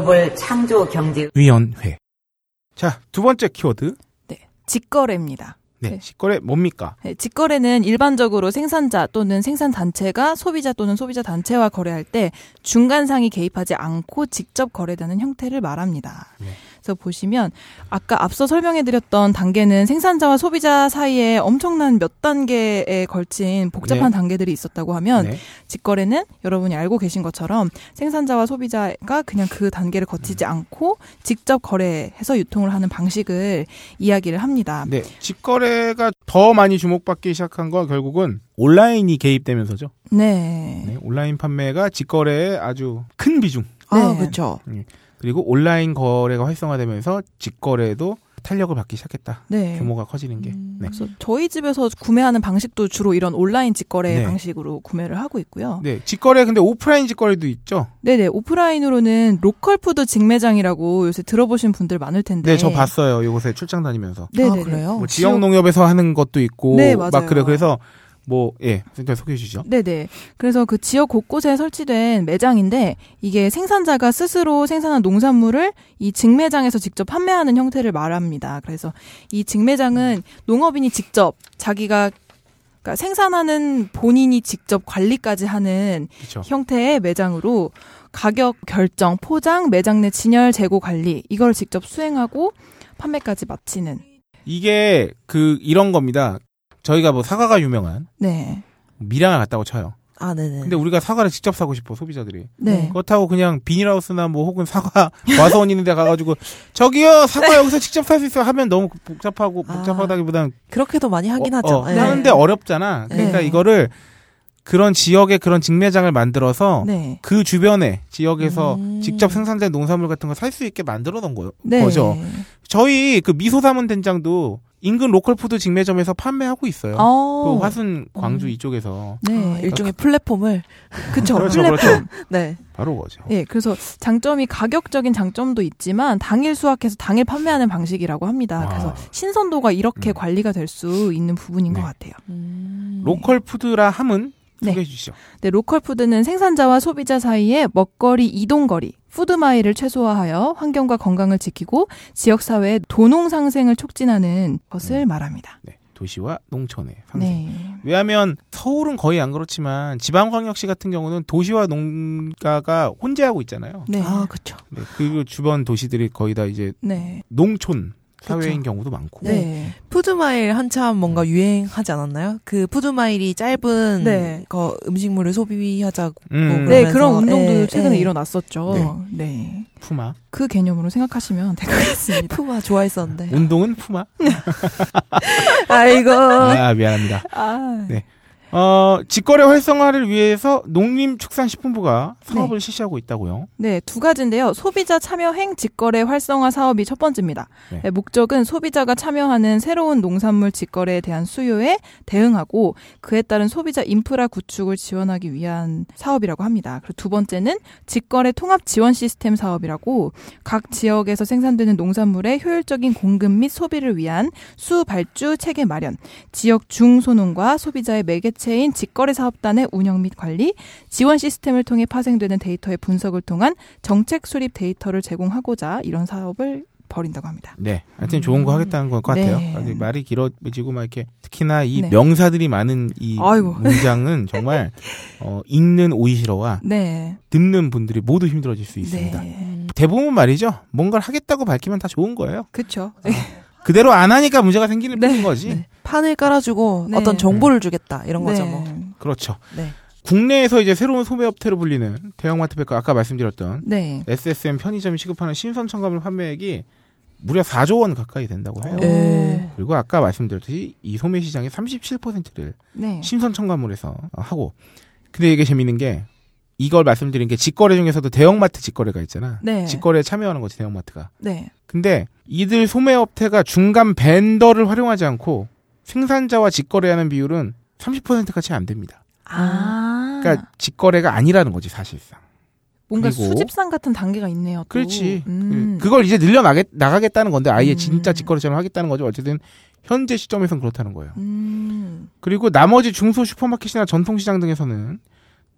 글로벌 창조 경제 위원회. 자, 두 번째 키워드. 직거래입니다. 네, 네. 직거래 뭡니까? 네, 직거래는 일반적으로 생산자 또는 생산 단체가 소비자 또는 소비자 단체와 거래할 때 중간상이 개입하지 않고 직접 거래되는 형태를 말합니다. 네. 그래서 보시면 아까 앞서 설명해드렸던 단계는 생산자와 소비자 사이에 엄청난 몇 단계에 걸친 복잡한 네. 단계들이 있었다고 하면 네. 직거래는 여러분이 알고 계신 것처럼 생산자와 소비자가 그냥 그 단계를 거치지 않고 직접 거래해서 유통을 하는 방식을 이야기를 합니다. 네, 직거래가 더 많이 주목받기 시작한 건 결국은 온라인이 개입되면서죠. 네. 네, 온라인 판매가 직거래의 아주 큰 비중. 아, 네. 그렇죠. 그리고 온라인 거래가 활성화되면서 직거래도 탄력을 받기 시작했다. 네. 규모가 커지는 게. 음. 네. 그래서 저희 집에서 구매하는 방식도 주로 이런 온라인 직거래 네. 방식으로 구매를 하고 있고요. 네, 직거래 근데 오프라인 직거래도 있죠. 네 네 오프라인으로는 로컬 푸드 직매장이라고 요새 들어보신 분들 많을 텐데. 네, 저 봤어요. 이곳에 출장 다니면서. 네네 아, 그래요? 뭐 지역 농협에서 하는 것도 있고 네, 맞아요. 막 그래. 그래서 뭐 예, 선생님 소개해 주시죠. 네네. 그래서 그 지역 곳곳에 설치된 매장인데 이게 생산자가 스스로 생산한 농산물을 이 직매장에서 직접 판매하는 형태를 말합니다. 그래서 이 직매장은 농업인이 직접 자기가 그러니까 생산하는 본인이 직접 관리까지 하는 그렇죠. 형태의 매장으로 가격 결정, 포장, 매장 내 진열, 재고 관리 이걸 직접 수행하고 판매까지 마치는. 이게 그 이런 겁니다. 저희가 뭐 사과가 유명한 네. 밀양을 갔다고 쳐요. 아, 네네. 근데 우리가 사과를 직접 사고 싶어 소비자들이. 네. 그렇다고 그냥 비닐하우스나 뭐 혹은 사과 와서원 있는 데 가가지고 저기요 사과 여기서 직접 살 수 있어요 하면 너무 복잡하고 아. 복잡하다기보다는 그렇게도 많이 하긴 어, 하죠. 어, 네. 하는데 어렵잖아. 그러니까 네. 이거를 그런 지역에 그런 직매장을 만들어서 네. 그 주변에 지역에서 음. 직접 생산된 농산물 같은 거살수 있게 만들어 놓은 거, 네. 거죠. 저희 그 미소 삼은 된장도 인근 로컬 푸드 직매점에서 판매하고 있어요. 어. 그 화순 광주 음. 이쪽에서 네. 아, 일종의 플랫폼을 그쵸. 그렇죠, 플랫폼. 그렇죠. 네. 바로 그거죠. 예, 그래서 장점이 가격적인 장점도 있지만 당일 수확해서 당일 판매하는 방식이라고 합니다. 아. 그래서 신선도가 이렇게 음. 관리가 될 수 있는 부분인 네. 것 같아요. 음. 로컬 푸드라 함은 네. 소개해 주시죠. 네, 로컬 푸드는 생산자와 소비자 사이에 먹거리 이동 거리, 푸드마일을 최소화하여 환경과 건강을 지키고 지역 사회의 도농 상생을 촉진하는 것을 말합니다. 네, 도시와 농촌의 상생. 네. 왜냐하면 서울은 거의 안 그렇지만 지방광역시 같은 경우는 도시와 농가가 혼재하고 있잖아요. 네. 아, 그렇죠. 네, 그리고 주변 도시들이 거의 다 이제 네. 농촌 그렇죠. 사회인 경우도 많고. 네. 푸드마일 한참 뭔가 유행하지 않았나요? 그 푸드마일이 짧은 네. 거 음식물을 소비하자고 음, 네, 그런 운동도 예, 최근에 예. 일어났었죠. 네. 푸마. 그 개념으로 생각하시면 될 것 같습니다. 푸마 좋아했었는데. 운동은 푸마. 아이고. 아, 미안합니다. 아, 네. 어, 직거래 활성화를 위해서 농림축산식품부가 사업을 네. 실시하고 있다고요. 네, 두 가지인데요. 소비자 참여행 직거래 활성화 사업이 첫 번째입니다. 네. 네, 목적은 소비자가 참여하는 새로운 농산물 직거래에 대한 수요에 대응하고 그에 따른 소비자 인프라 구축을 지원하기 위한 사업이라고 합니다. 그리고 두 번째는 직거래 통합 지원 시스템 사업이라고 각 지역에서 생산되는 농산물의 효율적인 공급 및 소비를 위한 수발주 체계 마련, 지역 중소농과 소비자의 매개 체인 직거래 사업단의 운영 및 관리, 지원 시스템을 통해 파생되는 데이터의 분석을 통한 정책 수립 데이터를 제공하고자 이런 사업을 벌인다고 합니다. 네. 하여튼 좋은 거 하겠다는 것 같아요. 네. 말이 길어지고 막 이렇게 특히나 이 네. 명사들이 많은 이 아이고. 문장은 정말 어, 읽는 오이시러와 네. 듣는 분들이 모두 힘들어질 수 있습니다. 네. 대부분 말이죠. 뭔가를 하겠다고 밝히면 다 좋은 거예요. 그렇죠. 그대로 안 하니까 문제가 생기는 네. 뿐인 거지. 네. 판을 깔아주고 네. 어떤 정보를 주겠다 이런 거죠 뭐. 그렇죠. 네. 국내에서 이제 새로운 소매업태로 불리는 대형마트 백과 아까 말씀드렸던 네. SSM 편의점이 시급하는 신선 첨가물 판매액이 무려 4조 원 가까이 된다고 해요. 네. 그리고 아까 말씀드렸듯이 이 소매 시장의 37%를 네. 신선 첨가물에서 하고 근데 이게 재밌는 게 이걸 말씀드린 게 직거래 중에서도 대형마트 직거래가 있잖아. 네. 직거래에 참여하는 거지 대형마트가. 네. 근데 이들 소매업태가 중간 벤더를 활용하지 않고 생산자와 직거래하는 비율은 30%가 채 안 됩니다. 아. 그러니까 직거래가 아니라는 거지 사실상. 뭔가 수집상 같은 단계가 있네요. 또. 그렇지. 음. 그걸 이제 늘려 나겠, 나가겠다는 건데 아예 음. 진짜 직거래처럼 하겠다는 거죠. 어쨌든 현재 시점에선 그렇다는 거예요. 음. 그리고 나머지 중소 슈퍼마켓이나 전통시장 등에서는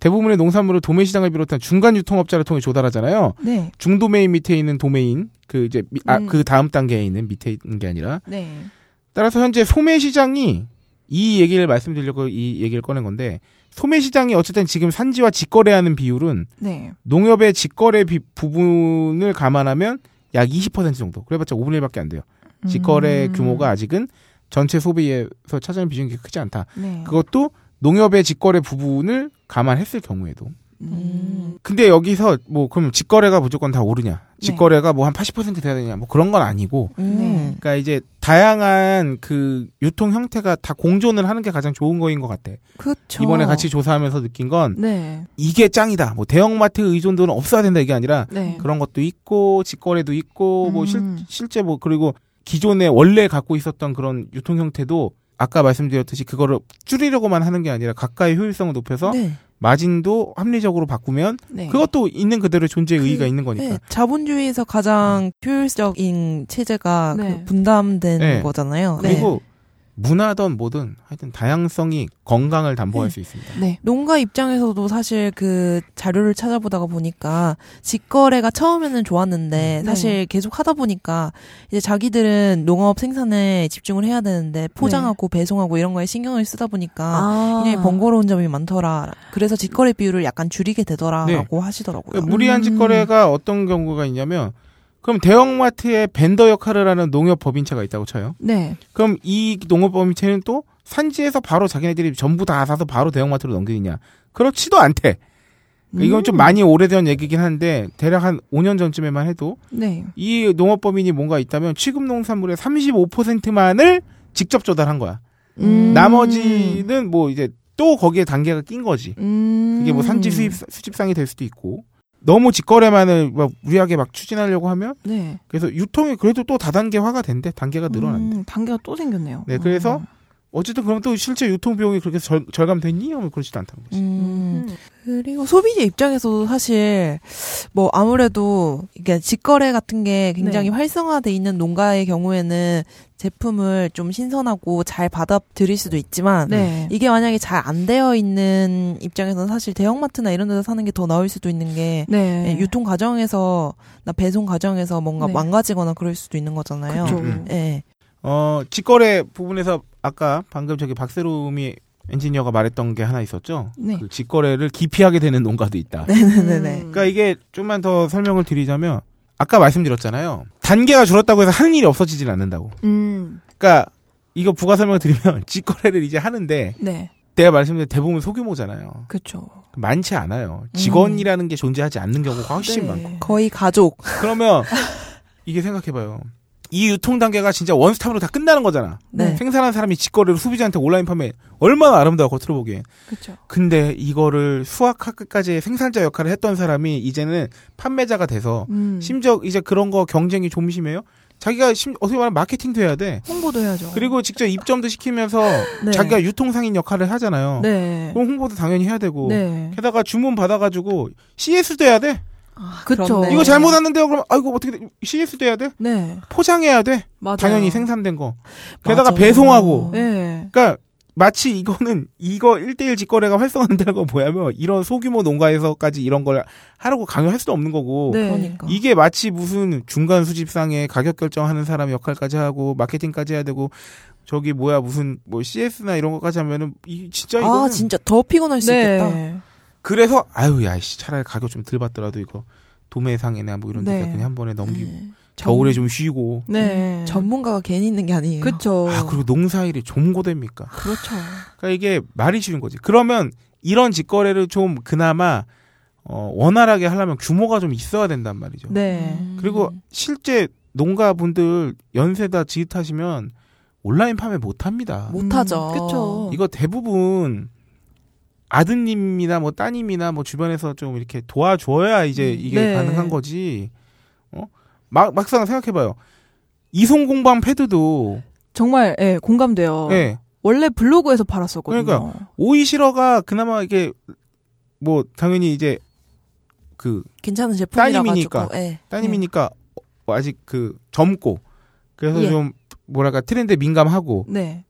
대부분의 농산물을 도매 시장을 비롯한 중간 유통업자를 통해 조달하잖아요. 네. 중도메인 밑에 있는 도메인 그 이제 미- 아, 음. 그 다음 단계에 있는 밑에 있는 게 아니라 네. 따라서 현재 소매 시장이 이 얘기를 말씀드리려고 이 얘기를 꺼낸 건데 소매 시장이 어쨌든 지금 산지와 직거래하는 비율은 네. 농협의 직거래 비- 부분을 감안하면 약 20% 정도. 그래봤자 5분의 1밖에 안 돼요. 직거래 음. 규모가 아직은 전체 소비에서 차지하는 비중이 크지 않다. 네. 그것도 농협의 직거래 부분을 감안했을 경우에도. 음. 근데 여기서 뭐 그럼 직거래가 무조건 다 오르냐? 네. 직거래가 뭐 한 80% 돼야 되냐? 뭐 그런 건 아니고. 음. 네. 그러니까 이제 다양한 그 유통 형태가 다 공존을 하는 게 가장 좋은 거인 것 같아. 그렇죠. 이번에 같이 조사하면서 느낀 건 네. 이게 짱이다. 뭐 대형마트 의존도는 없어야 된다 이게 아니라 네. 그런 것도 있고 직거래도 있고 뭐 실, 음. 실제 뭐 그리고 기존에 원래 갖고 있었던 그런 유통 형태도 아까 말씀드렸듯이 그거를 줄이려고만 하는 게 아니라 가까이 효율성을 높여서 네. 마진도 합리적으로 바꾸면 네. 그것도 있는 그대로 존재의 그- 의의가 있는 거니까. 네, 자본주의에서 가장 효율적인 체제가 네. 그 분담된 네. 거잖아요. 그리고 문화든 뭐든 하여튼 다양성이 건강을 담보할 네. 수 있습니다. 네. 농가 입장에서도 사실 그 자료를 찾아보다가 보니까 직거래가 처음에는 좋았는데 네. 사실 계속 하다 보니까 이제 자기들은 농업 생산에 집중을 해야 되는데 포장하고 배송하고 이런 거에 신경을 쓰다 보니까 아. 굉장히 번거로운 점이 많더라. 그래서 직거래 비율을 약간 줄이게 되더라라고 하시더라고요. 그러니까 무리한 음. 직거래가 어떤 경우가 있냐면 그럼 대형마트의 벤더 역할을 하는 농협 법인체가 있다고 쳐요. 네. 그럼 이 농업 법인체는 또 산지에서 바로 자기네들이 전부 다 사서 바로 대형마트로 넘기느냐? 그렇지도 않대. 그러니까 이건 좀 음. 많이 오래된 얘기긴 한데 대략 한 5년 전쯤에만 해도 네. 이 농업법인이 뭔가 있다면 취급 농산물의 35%만을 직접 조달한 거야. 음. 나머지는 뭐 이제 또 거기에 단계가 낀 거지. 음. 그게 뭐 산지 수입 수집상이 될 수도 있고 너무 직거래만을 막 무리하게 막 추진하려고 하면 네. 그래서 유통이 그래도 또 다단계화가 된대 단계가 늘어난대. 음, 단계가 또 생겼네요. 네, 그래서 음. 어쨌든 그럼 또 실제 유통 비용이 그렇게 절, 절감됐니? 하면 그렇지도 않다는 거지. 음. 그리고 소비자 입장에서도 사실 뭐 아무래도 이게 직거래 같은 게 굉장히 네. 활성화돼 있는 농가의 경우에는 제품을 좀 신선하고 잘 받아들일 수도 있지만 네. 이게 만약에 잘 안 되어 있는 입장에서는 사실 대형마트나 이런 데서 사는 게 더 나을 수도 있는 게 네. 예, 유통 과정에서 나 배송 과정에서 뭔가 네. 망가지거나 그럴 수도 있는 거잖아요. 그쵸. 음. 예. 어, 직거래 부분에서 아까 방금 저기 박세롬이 엔지니어가 말했던 게 하나 있었죠. 네. 그 직거래를 기피하게 되는 농가도 있다. 네네네. 그러니까 이게 좀만 더 설명을 드리자면 아까 말씀드렸잖아요. 단계가 줄었다고 해서 하는 일이 없어지진 않는다고. 음. 그러니까 이거 부가 설명을 드리면 직거래를 이제 하는데 네. 내가 말씀드린 대부분 소규모잖아요. 그렇죠. 많지 않아요. 직원이라는 게 존재하지 않는 경우가 훨씬 네. 많고. 거의 가족. 그러면 이게 생각해봐요. 이 유통 단계가 진짜 원스톱으로 다 끝나는 거잖아. 네. 생산한 사람이 직거래로 소비자한테 온라인 판매 얼마나 아름다워 겉으로 보기엔. 그렇죠. 근데 이거를 수확할 끝까지 생산자 역할을 했던 사람이 이제는 판매자가 돼서 음. 심지어 이제 그런 거 경쟁이 좀 심해요. 자기가 심, 어떻게 말하면 마케팅도 해야 돼. 홍보도 해야죠. 그리고 직접 입점도 시키면서 네. 자기가 유통상인 역할을 하잖아요. 네. 그럼 홍보도 당연히 해야 되고. 네. 게다가 주문 받아가지고 CS도 해야 돼. 그쵸. 그렇네. 이거 잘못 왔는데요. 그럼 아이고 어떻게 돼? CS도 해야 돼. 네. 포장해야 돼. 맞아요. 당연히 생산된 거. 게다가 맞아요. 배송하고. 네. 그러니까 마치 이거는 이거 1대1 직거래가 활성화된다는 건 뭐냐면 이런 소규모 농가에서까지 이런 걸 하라고 강요할 수도 없는 거고 네. 그러니까. 이게 마치 무슨 중간 수집상에 가격 결정하는 사람 역할까지 하고 마케팅까지 해야 되고 저기 뭐야 무슨 뭐 CS나 이런 것까지 하면은 이 진짜 이거는 아 진짜 더 피곤할 수 있겠다. 네. 그래서 아유 야씨 차라리 가격 좀 덜 받더라도 이거 도매상이나 뭐 이런 데서 네. 그냥 한 번에 넘기고 네. 겨울에 좀 쉬고 네. 전문가가 괜히 있는 게 아니에요. 그쵸. 아 그리고 농사일이 좀 고됩니까? 그렇죠. 그러니까 이게 말이 쉬운 거지. 그러면 이런 직거래를 좀 그나마 어, 원활하게 하려면 규모가 좀 있어야 된단 말이죠. 네. 음. 그리고 실제 농가분들 연세다 지읒하시면 온라인 판매 못 합니다. 못 하죠. 음, 그쵸. 이거 대부분 아드님이나 뭐 따님이나 뭐 주변에서 좀 이렇게 도와줘야 이제 음, 이게 네. 가능한 거지. 어? 막, 막상 생각해봐요. 이송공방 패드도, 정말 예, 공감돼요. 예, 원래 블로그에서 팔았었거든요. 그러니까. 오이시러가 그나마 이게, 뭐, 당연히 이제, 그, 괜찮은 제품이라 따님이니까. 예. 따님이니까, 어, 아직 그, 젊고, 그래서 예. 좀, 뭐랄까, 트렌드에 민감하고, 네.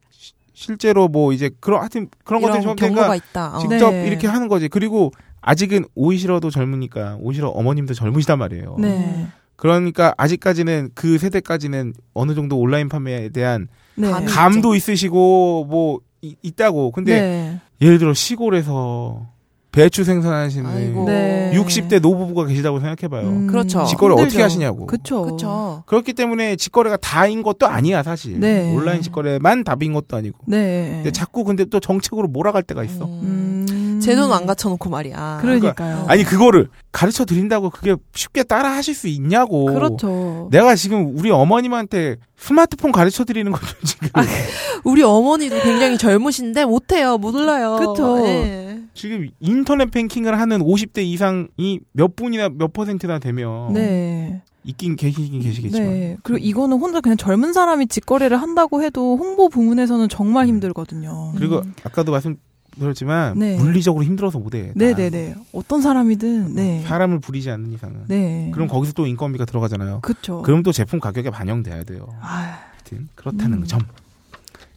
실제로 뭐 이제 그런 하여튼 그런 좀 경우가 그러니까 있다. 어. 직접 네. 이렇게 하는 거지. 그리고 아직은 오이 싫어도 젊으니까 오이 싫어 어머님도 젊으시단 말이에요. 네. 그러니까 아직까지는 그 세대까지는 어느 정도 온라인 판매에 대한 네. 감도 있으시고 뭐 이- 있다고. 근데 네. 예를 들어 시골에서 배추 생산하시는. 네. 60대 노부부가 계시다고 생각해봐요. 음, 그렇죠. 직거래. 어떻게 하시냐고. 그렇죠. 그렇기 때문에 직거래가 다인 것도 아니야 사실. 네. 온라인 직거래만 답인 것도 아니고. 네. 근데 자꾸 근데 또 정책으로 몰아갈 때가 있어. 음. 음. 제돈 안 갖춰놓고 말이야. 그러니까요. 아니 그거를 가르쳐 드린다고 그게 쉽게 따라 하실 수 있냐고. 그렇죠. 내가 지금 우리 어머님한테 스마트폰 가르쳐 드리는 거죠 지금. 우리 어머니도 굉장히 젊으신데 못해요. 몰라요. 그쵸. 예. 지금 인터넷 뱅킹을 하는 50대 이상이 몇 분이나 몇 퍼센트나 되면 네. 있긴 계시긴 계시겠지만 네. 그리고 이거는 혼자 그냥 젊은 사람이 직거래를 한다고 해도 홍보 부문에서는 정말 힘들거든요. 그리고 아까도 말씀 드렸지만 네. 물리적으로 힘들어서 못해. 네네네. 어떤 사람이든, 네. 사람을 부리지 않는 이상은. 네. 그럼 거기서 또 인건비가 들어가잖아요. 그쵸. 그럼 또 제품 가격에 반영돼야 돼요. 아, 하여튼 그렇다는 음. 점.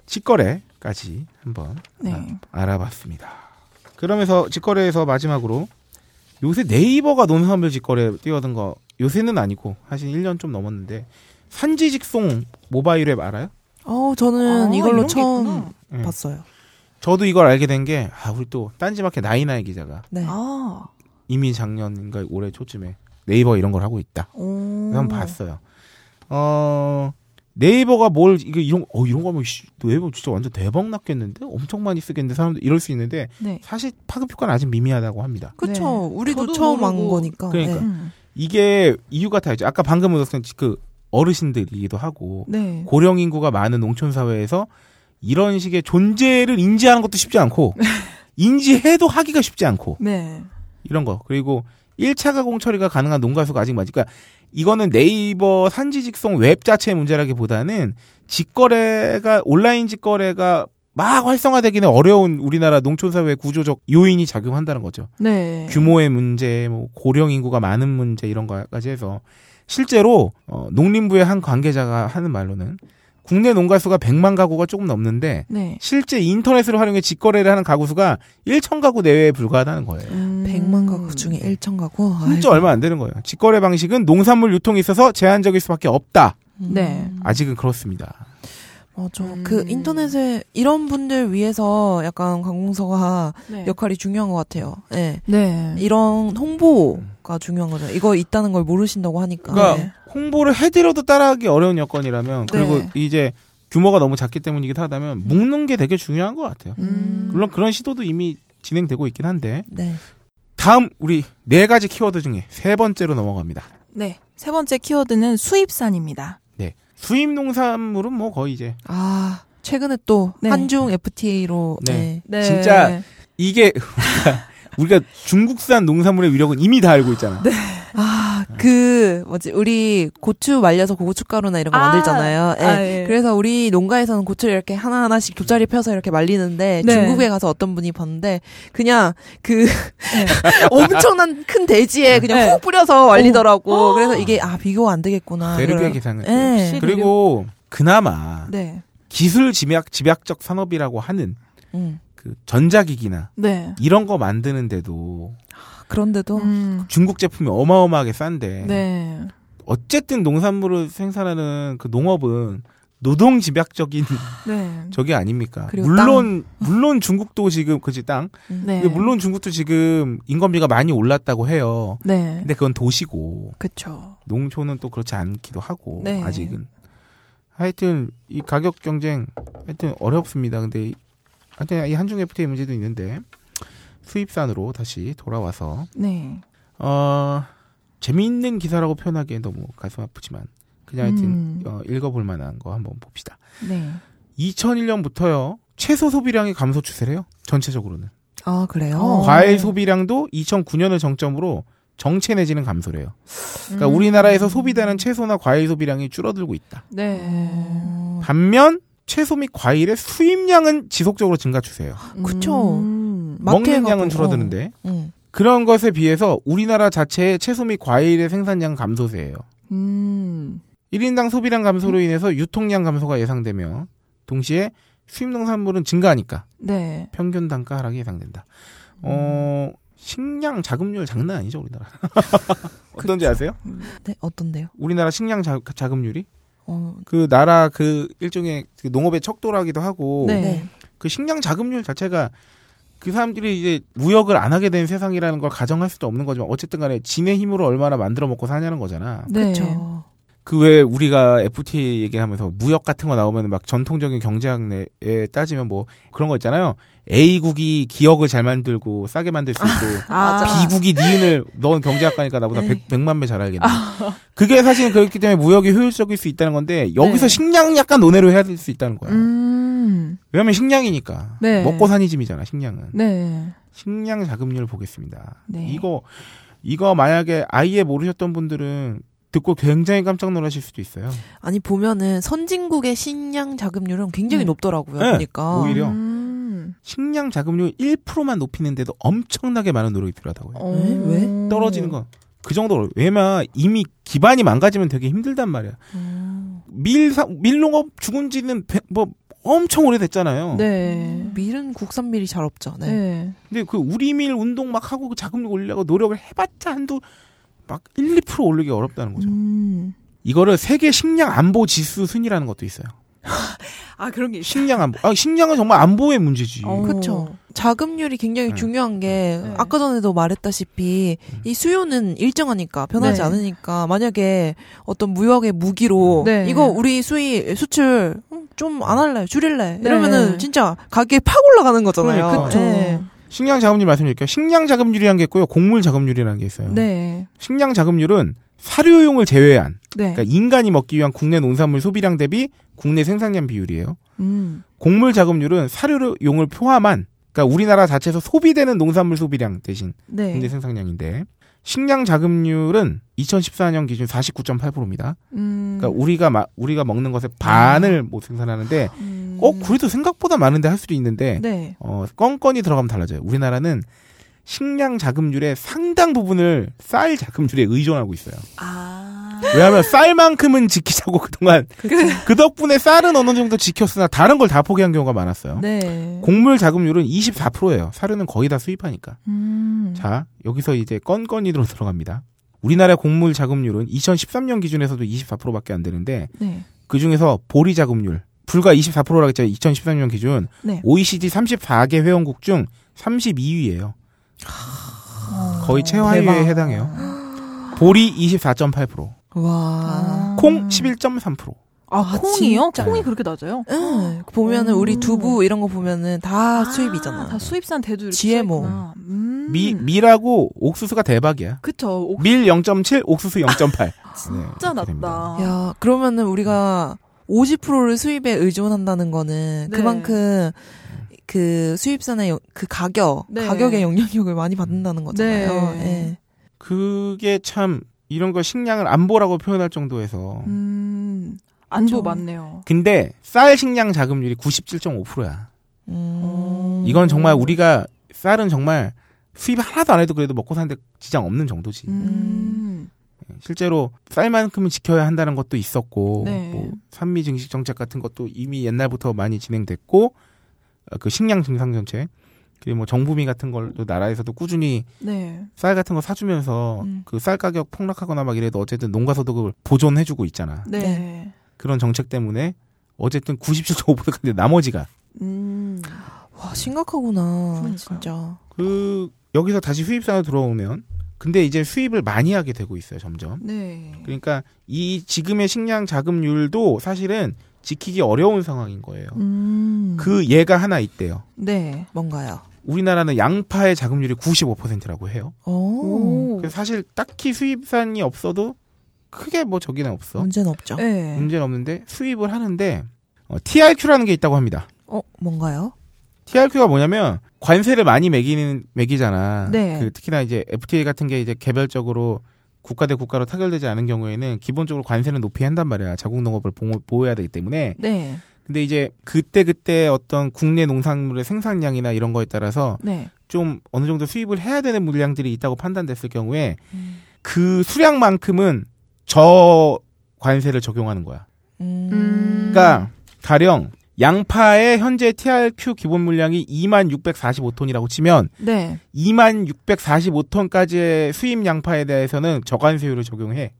직거래까지 한번 네. 아, 알아봤습니다. 그러면서 직거래에서 마지막으로 요새 네이버가 논산별 직거래 뛰어든 거 요새는 아니고 하신 1년 좀 넘었는데 산지 직송 모바일 앱 알아요? 어, 저는 아, 이걸로 처음 있구나. 예. 봤어요. 저도 이걸 알게 된 게 아, 우리 또 딴지마켓 나이나이 기자가 네. 아. 이미 작년인가 올해 초쯤에 네이버 이런 걸 하고 있다. 오. 한번 봤어요. 어 네이버가 뭘 이거 이런 어 이런 거면 씨, 네이버 진짜 완전 대박 났겠는데 엄청 많이 쓰겠는데 사람들 이럴 수 있는데 네. 사실 파급 효과는 아직 미미하다고 합니다. 그쵸. 네. 우리도 처음 한. 거니까. 그러니까. 네. 음. 이게 이유가 다 있죠. 아까 방금 얻었던 그 어르신들이기도 하고 네. 고령 인구가 많은 농촌 사회에서 이런 식의 존재를 인지하는 것도 쉽지 않고 인지해도 하기가 쉽지 않고 네. 이런 거. 그리고 1차 가공 처리가 가능한 농가수가 아직 많으니까 이거는 네이버 산지 직송 웹 자체의 문제라기보다는 직거래가 온라인 직거래가 막 활성화되기는 어려운 우리나라 농촌 사회 구조적 요인이 작용한다는 거죠. 네. 규모의 문제, 뭐 고령 인구가 많은 문제 이런 거까지 해서 실제로 어, 농림부의 한 관계자가 하는 말로는 국내 농가 수가 100만 가구가 조금 넘는데 네. 실제 인터넷을 활용해 직거래를 하는 가구 수가 1천 가구 내외에 불과하다는 거예요. 음. 100만 가구 중에 1천 가구. 진짜 얼마 안 되는 거예요. 직거래 방식은 농산물 유통에 있어서 제한적일 수밖에 없다. 네. 아직은 그렇습니다. 맞아. 음. 그 인터넷에 이런 분들 위해서 약간 관공서가 네. 역할이 중요한 것 같아요. 예. 네. 이런 홍보가 중요한 거죠. 이거 있다는 걸 모르신다고 하니까. 그러니까 네. 홍보를 해드려도 따라하기 어려운 여건이라면 그리고 네. 이제 규모가 너무 작기 때문이기도 하다면 묶는 게 되게 중요한 것 같아요. 음. 물론 그런 시도도 이미 진행되고 있긴 한데 네. 다음 우리 네 가지 키워드 중에 세 번째로 넘어갑니다. 네. 세 번째 키워드는 수입산입니다. 네. 수입 농산물은 뭐 거의 이제 아, 최근에 또 네. 한중 FTA로 네. 네. 진짜 이게 우리가 중국산 농산물의 위력은 이미 다 알고 있잖아. 아, 그 뭐지? 우리 고추 말려서 고춧가루나 이런 거 아, 만들잖아요. 예. 아, 예. 그래서 우리 농가에서는 고추를 이렇게 하나하나씩 돗자리 펴서 이렇게 말리는데 네. 중국에 가서 어떤 분이 봤는데 그냥 그 네. 엄청난 큰 대지에 그냥 네. 훅 뿌려서 말리더라고. 그래서 이게 아 비교가 안 되겠구나. 대륙의. 예. 역시 그리고 그나마 네. 기술 집약 집약적 산업이라고 하는 음. 그 전자기기나 네. 이런 거 만드는데도 그런데도 음. 중국 제품이 어마어마하게 싼데 네. 어쨌든 농산물을 생산하는 그 농업은 노동 집약적인 네. 저게 아닙니까? 그리고 물론 물론 중국도 지금 그지 땅. 네. 근데 물론 중국도 지금 인건비가 많이 올랐다고 해요. 네. 근데 그건 도시고 그쵸. 농촌은 또 그렇지 않기도 하고 네. 아직은 하여튼 이 가격 경쟁 하여튼 어렵습니다. 근데 이- 하여튼 이 한중 FTA 문제도 있는데 수입산으로 다시 돌아와서 네. 어 재미있는 기사라고 표현하기엔 너무 가슴 아프지만 그냥 하여튼 음. 어, 읽어볼 만한 거 한번 봅시다. 네. 2001년부터요 채소 소비량이 감소 추세래요. 전체적으로는 아 그래요. 어. 과일 소비량도 2009년을 정점으로 정체 내지는 감소래요. 그러니까 음. 우리나라에서 소비되는 채소나 과일 소비량이 줄어들고 있다. 네. 어, 반면 채소 및 과일의 수입량은 지속적으로 증가 추세예요. 그쵸. 음. 먹는 양은 줄어드는데 어. 응. 그런 것에 비해서 우리나라 자체의 채소 및 과일의 생산량 감소세예요. 음. 1인당 소비량 감소로 인해서 유통량 감소가 예상되며 동시에 수입 농산물은 증가하니까 네. 평균 단가 하락이 예상된다. 어, 식량 자급률 장난 아니죠, 우리나라. 어떤지 아세요? 네, 어떤데요? 우리나라 식량 자, 자급률이 어, 그 나라 그 일종의 그 농업의 척도라기도 하고 네. 네. 그 식량 자급률 자체가 그 사람들이 이제 무역을 안 하게 된 세상이라는 걸 가정할 수도 없는 거지만 어쨌든 간에 진의 힘으로 얼마나 만들어 먹고 사냐는 거잖아. 네. 그렇죠. 그왜 우리가 FTA 얘기하면서 무역 같은 거 나오면 막 전통적인 경제학 내에 따지면 뭐 그런 거 있잖아요. A국이 기억을 잘 만들고 싸게 만들 수 있고 아, B국이 니은을 넌 경제학과니까 나보다 네. 백 100만 배 잘 알겠네. 그게 사실 그렇기 때문에 무역이 효율적일 수 있다는 건데 여기서 네. 식량 약간 논외로 해야 될 수 있다는 거야. 음. 왜냐면 식량이니까. 네. 먹고 사니 짐이잖아, 식량은. 네. 식량 자급률 보겠습니다. 네. 이거 이거 만약에 아예 모르셨던 분들은 듣고 굉장히 깜짝 놀라실 수도 있어요. 아니 보면은 선진국의 식량 자급률은 굉장히 네. 높더라고요. 네, 보니까. 오히려. 음. 식량 자급률 1%만 높이는데도 엄청나게 많은 노력이 필요하다고요. 어. 왜? 떨어지는 건 그 정도로. 왜냐면 이미 기반이 망가지면 되게 힘들단 말이야. 음, 밀, 사, 밀농업 죽은 지는 배- 뭐 엄청 오래됐잖아요. 네. 밀은 국산 밀이 잘 없죠. 네. 네. 근데 그 우리 밀 운동 막 하고 그 자금률 올리려고 노력을 해봤자 한도 막 1, 2% 올리기 어렵다는 거죠. 음. 이거를 세계 식량 안보 지수 순위라는 것도 있어요. 아 그런 게 식량 안보. 아, 식량은 정말 안보의 문제지. 어. 그렇죠. 자급률이 굉장히 네. 중요한 게 네. 아까 전에도 말했다시피 이 수요는 일정하니까 변하지 네. 않으니까 만약에 어떤 무역의 무기로 네. 이거 우리 수입 수출 좀 안 할래 줄일래 네. 이러면은 진짜 가격이 팍 올라가는 거잖아요. 그쵸. 네. 식량 자금률 말씀드릴게요. 식량 자금률이라는 게 있고요. 곡물 자금률이라는 게 있어요. 네. 식량 자금률은 사료용을 제외한 네. 그러니까 인간이 먹기 위한 국내 농산물 소비량 대비 국내 생산량 비율이에요. 음. 곡물 자금률은 사료용을 포함한 그러니까 우리나라 자체에서 소비되는 농산물 소비량 대신 네. 국내 생산량인데 식량 자급률은 2014년 기준 49.8%입니다. 음. 그러니까 우리가 마- 우리가 먹는 것의 반을 못 생산하는데 음. 어 그래도 생각보다 많은데 할 수도 있는데 네. 어 건건이 들어가면 달라져요. 우리나라는 식량 자급률의 상당 부분을 쌀 자급률에 의존하고 있어요. 아. 왜냐하면 쌀만큼은 지키자고 그동안 그 덕분에 쌀은 어느 정도 지켰으나 다른 걸 다 포기한 경우가 많았어요. 네. 곡물 자급률은 24%예요. 사료는 거의 다 수입하니까. 음. 자, 여기서 이제 건건이로 들어갑니다. 우리나라 곡물 자급률은 2013년 기준에서도 24%밖에 안 되는데 네. 그 중에서 보리 자급률 불과 24%라고 했죠. 2013년 기준 네. OECD 34개 회원국 중 32위예요. 거의 최하위에. 해당해요. 보리 24.8%, 와. 아. 콩 11.3%. 아, 아, 콩이요? 진짜? 콩이 그렇게 낮아요? 응. 보면은 오. 우리 두부 이런 거 보면은 다 아, 수입이잖아. 다 수입산 대두 이렇게 GMO. 써있구나. 음. 미, 밀하고 옥수수가 대박이야. 그쵸. 옥밀 0.7, 옥수수 0.8. 진짜 낮다. 야, 그러면은 우리가 50%를 수입에 의존한다는 거는 네. 그만큼 그 수입산의 영- 그 가격, 네. 가격의 영향력을 많이 받는다는 거잖아요. 네. 예. 그게 참 이런 거 식량을 안보라고 표현할 정도에서 음. 그쵸. 많네요. 근데 쌀 식량 자급률이 97.5%야. 음. 이건 정말 우리가 쌀은 정말 수입 하나도 안 해도 그래도 먹고 사는데 지장 없는 정도지. 음. 실제로 쌀만큼은 지켜야 한다는 것도 있었고 네. 뭐 산미 증식 정책 같은 것도 이미 옛날부터 많이 진행됐고 어, 그 식량 증상 정책 뭐 정부미 같은 걸도 나라에서도 꾸준히 네. 쌀 같은 거 사주면서 음. 그쌀 가격 폭락하거나 막 이래도 어쨌든 농가 소득을 보존해주고 있잖아. 네. 네. 그런 정책 때문에 어쨌든 97.5%인데 나머지가 음. 와, 심각하구나. 그러니까요. 진짜. 그 여기서 다시 수입산으로 들어오면 근데 이제 수입을 많이 하게 되고 있어요 점점. 네. 그러니까 이 지금의 식량 자급률도 사실은 지키기 어려운 상황인 거예요. 음. 그 예가 하나 있대요. 네. 뭔가요? 우리나라는 양파의 자급률이 95%라고 해요. 오. 그래서 사실 딱히 수입산이 없어도 크게 뭐 저기는 없어. 문제는 없죠. 네. 문제는 없는데 수입을 하는데 어, TRQ라는 게 있다고 합니다. 어, 뭔가요? TRQ가 뭐냐면 관세를 많이 매기는 매기잖아. 네. 그 특히나 이제 FTA 같은 게 이제 개별적으로 국가 대 국가로 타결되지 않은 경우에는 기본적으로 관세는 높이 한단 말이야. 자국 농업을 보호, 보호해야 되기 때문에. 네. 근데 이제 그때 그때 어떤 국내 농산물의 생산량이나 이런 거에 따라서 네. 좀 어느 정도 수입을 해야 되는 물량들이 있다고 판단됐을 경우에 그 수량만큼은 저 관세를 적용하는 거야. 음. 음. 그러니까 가령 양파의 현재 TRQ 기본 물량이 2만 645톤이라고 치면 네. 2만 645톤까지의 수입 양파에 대해서는 저관세율을 적용해.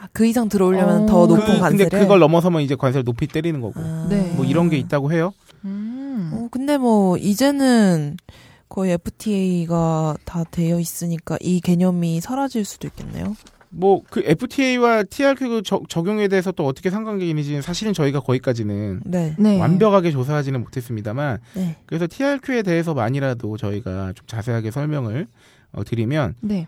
아, 그 이상 들어오려면 어. 더 그, 높은 근데 관세를. 그걸 넘어서면 이제 관세를 높이 때리는 거고. 아. 네. 뭐 이런 게 있다고 해요. 음. 어, 근데 뭐 이제는 거의 FTA가 다 되어 있으니까 이 개념이 사라질 수도 있겠네요. 뭐 그 FTA와 TRQ 적- 적용에 대해서 또 어떻게 상관계인지 사실은 저희가 거기까지는 네. 네. 완벽하게 조사하지는 못했습니다만 네. 그래서 TRQ에 대해서만이라도 저희가 좀 자세하게 설명을 어, 드리면 네.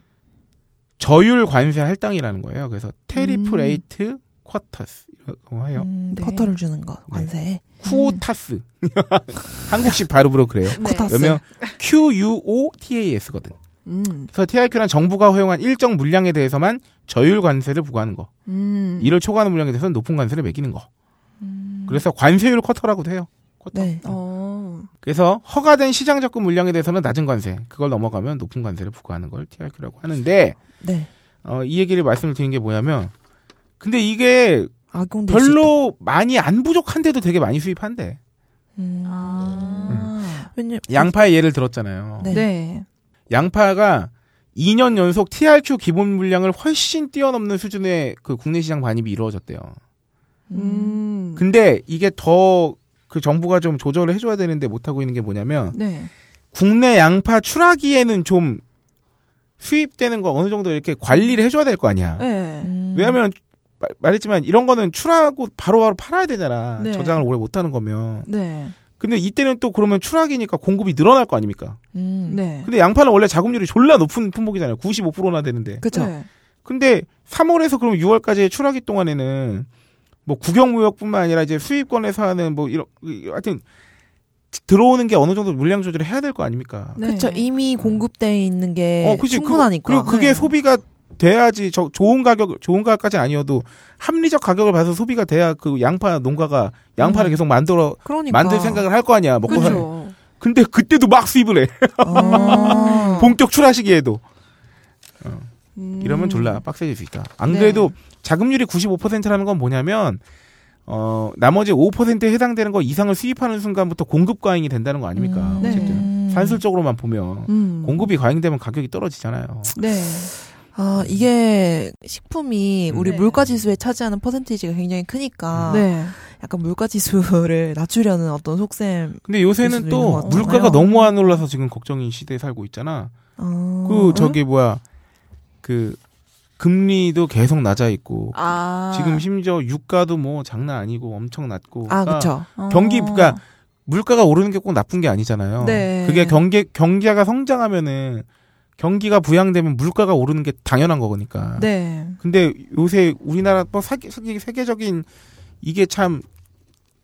저율 관세 할당이라는 거예요. 그래서 Tariff 음. Rate Quotas 이라고 해요. 음, 네. 쿼터를 주는 거 관세. Quotas 한국식 발음으로 그래요. 네. Quotas. 그러면 QUOTAS거든. 음. 그래서 TRQ란 정부가 허용한 일정 물량에 대해서만 저율 관세를 부과하는 거. 음. 이를 초과하는 물량에 대해서는 높은 관세를 매기는 거. 음, 그래서 관세율 쿼터라고도 해요. 쿼터. 네. 어. 그래서 허가된 시장 접근 물량에 대해서는 낮은 관세, 그걸 넘어가면 높은 관세를 부과하는 걸 TRQ라고 하는데 네. 어, 이 얘기를 말씀을 드린 게 뭐냐면 근데 이게 별로 많이 안 부족한데도 되게 많이 수입한대. 음. 아. 왜냐 양파의 예를 들었잖아요. 네. 네. 양파가 2년 연속 TRQ 기본 물량을 훨씬 뛰어넘는 수준의 그 국내 시장 반입이 이루어졌대요. 음. 근데 이게 더 그 정부가 좀 조절을 해줘야 되는데 못하고 있는 게 뭐냐면 네. 국내 양파 출하기에는 좀 수입되는 거 어느 정도 이렇게 관리를 해줘야 될 거 아니야. 네. 음. 왜냐하면 마- 말했지만 이런 거는 출하고 바로 바로 팔아야 되잖아. 네. 저장을 오래 못하는 거면. 네. 근데 이때는 또 그러면 출하기니까 공급이 늘어날 거 아닙니까? 음. 네. 근데 양파는 원래 자급률이 졸라 높은 품목이잖아요. 95%나 되는데. 그쵸. 네. 근데 3월에서 그럼 6월까지의 출하기 동안에는 뭐 국영무역뿐만 아니라 이제 수입권에서 하는 뭐 이런 하여튼 들어오는 게 어느 정도 물량 조절을 해야 될 거 아닙니까? 네. 그쵸. 이미 공급돼 있는 게 어, 그치. 충분하니까. 그, 리고 그게 네. 소비가 돼야지 저 좋은 가격 좋은 가격까지는 아니어도 합리적 가격을 봐서 소비가 돼야 그 양파 농가가 양파를 음. 계속 만들어 그러니까. 만들 생각을 할 거 아니야 먹고 살. 근데 그때도 막 수입을 해 아. 본격 출하 시기에도 음. 이러면 졸라 빡세질 수 있다. 안 네. 그래도 자금률이 95%라는 건 뭐냐면 어 나머지 5%에 해당되는 거 이상을 수입하는 순간부터 공급 과잉이 된다는 거 아닙니까? 음. 네. 어쨌든 산술적으로만 보면 음. 공급이 과잉되면 가격이 떨어지잖아요. 네. 아, 이게 식품이 우리 네. 물가 지수에 차지하는 퍼센테이지가 굉장히 크니까 네. 약간 물가 지수를 낮추려는 어떤 속셈. 근데 요새는 또. 물가가 너무 안 올라서 지금 걱정인 시대에 살고 있잖아. 어. 그 저기 뭐야 그 금리도 계속 낮아 있고 아. 지금 심지어 유가도 뭐 장난 아니고 엄청 낮고 아, 그러니까 그쵸. 어. 경기 그러니까 물가가 오르는 게 꼭 나쁜 게 아니잖아요. 네. 그게 경기 경기가 성장하면은 경기가 부양되면 물가가 오르는 게 당연한 거니까. 네. 근데 요새 우리나라 뭐 세계, 세계- 세계적인 이게 참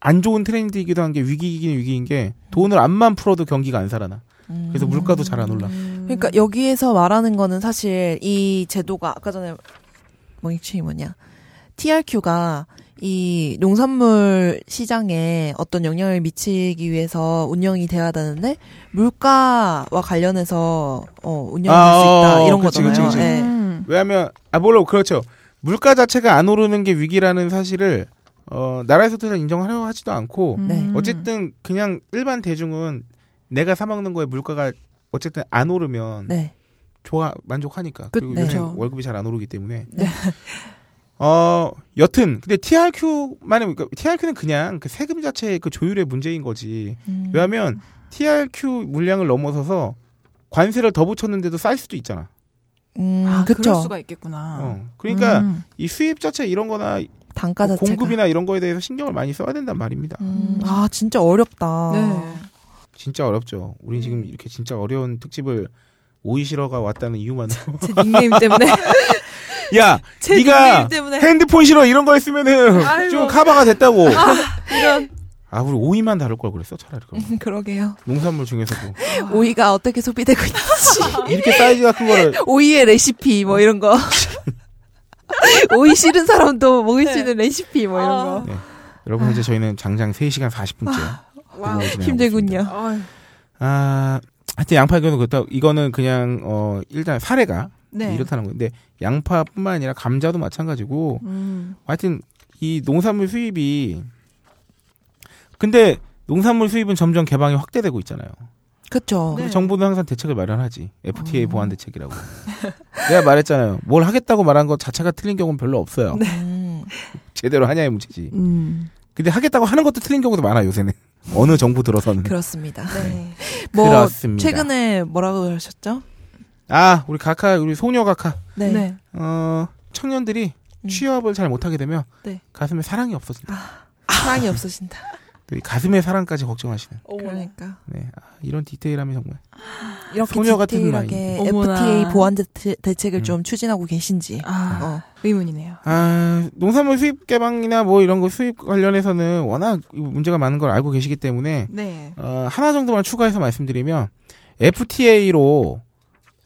안 좋은 트렌드이기도 한 게 위기이긴 위기인 게 돈을 안만 풀어도 경기가 안 살아나. 그래서 음. 물가도 잘 안 올라. 그러니까 여기에서 말하는 거는 사실 이 제도가 아까 전에 뭐이칭이 뭐냐 TRQ가 이 농산물 시장에 어떤 영향을 미치기 위해서 운영이 돼야 되는데 물가와 관련해서 어 운영이 될수 아, 있다 어, 이런 그치, 거잖아요. 그치, 그치. 예. 음. 왜냐하면 아 물론 그렇죠. 물가 자체가 안 오르는 게 위기라는 사실을 어 나라에서도 잘 인정하려 하지도 않고 네. 음. 어쨌든 그냥 일반 대중은 내가 사 먹는 거에 물가가 어쨌든 안 오르면 네. 좋아 만족하니까 그- 그리고 네. 요새. 월급이 잘 안 오르기 때문에 네. 어 여튼 근데 TRQ만은 그러니까 TRQ는 그냥 그 세금 자체의 그 조율의 문제인 거지 음. 왜냐하면 TRQ 물량을 넘어서서 관세를 더 붙였는데도 쌀 수도 있잖아 음, 아, 그쵸. 그럴 수가 있겠구나. 어 그러니까 음. 이 수입 자체 이런 거나 단가 뭐 자체가. 공급이나 이런 거에 대해서 신경을 많이 써야 된단 말입니다 음, 아 진짜 어렵다. 네. 진짜 어렵죠 우리 지금 이렇게 진짜 어려운 특집을 오이시러가 왔다는 이유만으로 제 닉네임 때문에. 야제 네가. 핸드폰 싫어 이런 거 했으면은 아이고. 좀 카바가 됐다고 이런. 아 우리 오이만 다룰 걸 그랬어 차라리 그럼 그러게요. 농산물 중에서도 오이가 어떻게 소비되고 있는지. 이렇게 사이즈가 큰 거를 오이의 레시피 뭐 이런 거. 오이 싫은 사람도 먹을 수 네. 있는 레시피 뭐 이런 아. 거. 네. 여러분 현재 저희는 장장 3시간 40분째 Wow. 힘들군요. 아 하여튼 양파 건은 그렇다 이거는 그냥 어 일단 사례가 네. 이렇다는 건데 양파뿐만 아니라 감자도 마찬가지고 음. 하여튼 이 농산물 수입이 근데 농산물 수입은 점점 개방이 확대되고 있잖아요. 그쵸. 네. 정부는 항상 대책을 마련하지. FTA 보완 대책이라고. 내가 말했잖아요. 뭘 하겠다고 말한 것 자체가 틀린 경우는 별로 없어요. 음. 제대로 하냐의 문제지. 음. 근데 하겠다고 하는 것도 틀린 경우도 많아 요새는. 어느 정부 들어서는. 그렇습니다. 네. 뭐 그렇습니다. 최근에 뭐라고 하셨죠? 아 우리 각하 우리 소녀 각하 네. 네. 어 청년들이 음. 취업을 잘 못하게 되면 네. 가슴에 사랑이 없어진다. 사랑이 없으신다. 또이 가슴의 사랑까지 걱정하시는. 그러니까 네 아, 이런 디테일함이 정말. 이렇게 소녀 같은. 어머나. FTA 보완 대, 대책을 음. 좀 추진하고 계신지. 아, 어. 의문이네요. 아 농산물 수입 개방이나 뭐 이런 거 수입 관련해서는 워낙 문제가 많은 걸 알고 계시기 때문에 네. 어, 하나 정도만 추가해서 말씀드리면 FTA로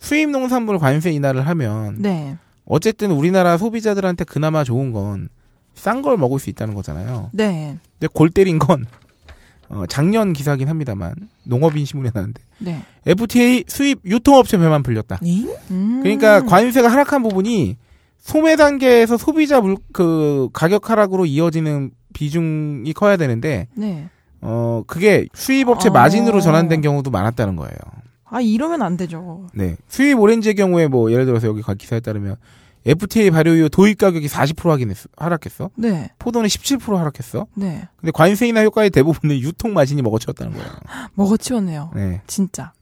수입 농산물 관세 인하를 하면 네. 어쨌든 우리나라 소비자들한테 그나마 좋은 건 싼 걸 먹을 수 있다는 거잖아요. 네. 근데 골 때린 건 어, 작년 기사긴 합니다만 농업인 신문에 나는데 네. FTA 수입 유통업체 배만 풀렸다. 잉? 음. 그러니까 관세가 하락한 부분이 소매 단계에서 소비자 물, 그 가격 하락으로 이어지는 비중이 커야 되는데 네. 어 그게 수입업체 어. 마진으로 전환된 경우도 많았다는 거예요. 아, 이러면 안 되죠. 네. 수입 오렌지의 경우에 뭐 예를 들어서 여기 기사에 따르면 FTA 발효유 도입 가격이 40% 하긴 하락했어. 네. 포도는 17% 하락했어. 네. 근데 관세 인하 효과의 대부분은 유통 마진이 먹어치웠다는 거예요. 먹어치웠네요. 네. 진짜.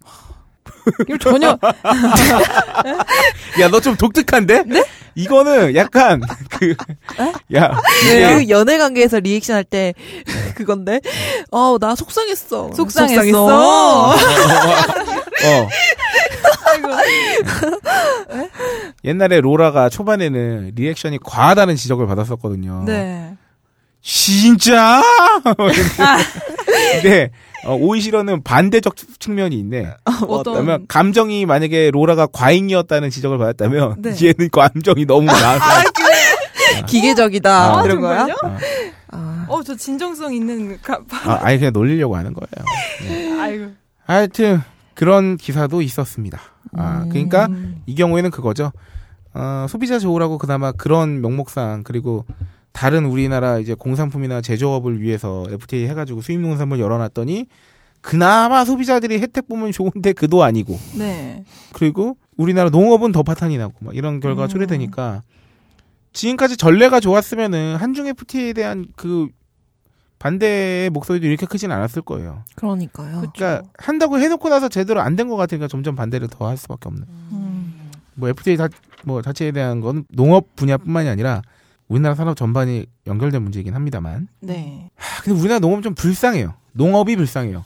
이거 전혀 야, 너 좀 독특한데? 네? 이거는 약간 그 야, 이게 그 연애 관계에서 리액션 할 때 그건데. 어, 나 속상했어. 속상했어. 어. 옛날에 로라가 초반에는 리액션이 과하다는 지적을 받았었거든요. 네. 진짜? 근데 어, 오이시러는 반대적 측면이 있네. 어떤 그러면 감정이 만약에 로라가 과잉이었다는 지적을 받았다면 네. 얘는 감정이 너무 나서 기계적이다. 아, 이런 거야? 어, 아. 어, 저 진정성 있는 가... 아, 아예 그냥 놀리려고 하는 거예요. 네. 아이고. 하여튼 그런 기사도 있었습니다. 아, 음. 그러니까 이 경우에는 그거죠. 어, 소비자 좋으라고 그나마 그런 명목상 그리고 다른 우리나라 이제 공산품이나 제조업을 위해서 FTA 해가지고 수입 농산물 열어놨더니 그나마 소비자들이 혜택 보면 좋은데 그도 아니고 네. 그리고 우리나라 농업은 더 파탄이 나고 막 이런 결과가 음. 초래되니까 지금까지 전례가 좋았으면은 한중 FTA에 대한 그 반대의 목소리도 이렇게 크진 않았을 거예요. 그러니까요. 그러니까 한다고 해놓고 나서 제대로 안 된 것 같으니까 점점 반대를 더 할 수밖에 없는. 음. 뭐 FTA 자, 뭐 자체에 대한 건 농업 분야뿐만이 아니라 우리나라 산업 전반이 연결된 문제이긴 합니다만. 네. 하, 근데 우리나라 농업 좀 불쌍해요. 농업이 불쌍해요.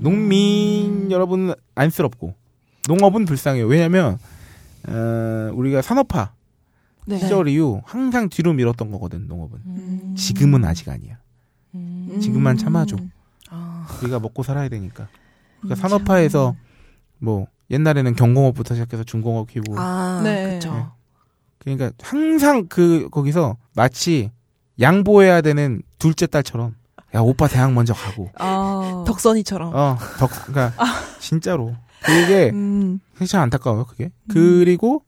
농민 여러분은 안쓰럽고 농업은 불쌍해요. 왜냐하면 어, 우리가 산업화 네. 시절 이후 항상 뒤로 밀었던 거거든 농업은. 음. 지금은 아직 아니야. 음. 지금만 참아줘. 아. 우리가 먹고 살아야 되니까. 그러니까 음, 산업화에서 뭐 옛날에는 경공업부터 시작해서 중공업 키우고 아, 네. 그쵸. 그러니까 항상 그 거기서 마치 양보해야 되는 둘째 딸처럼 야 오빠 대학 먼저 가고 아. 덕선이처럼. 어덕 그러니까 진짜로 그게 음. 참 안타까워요 그게 그리고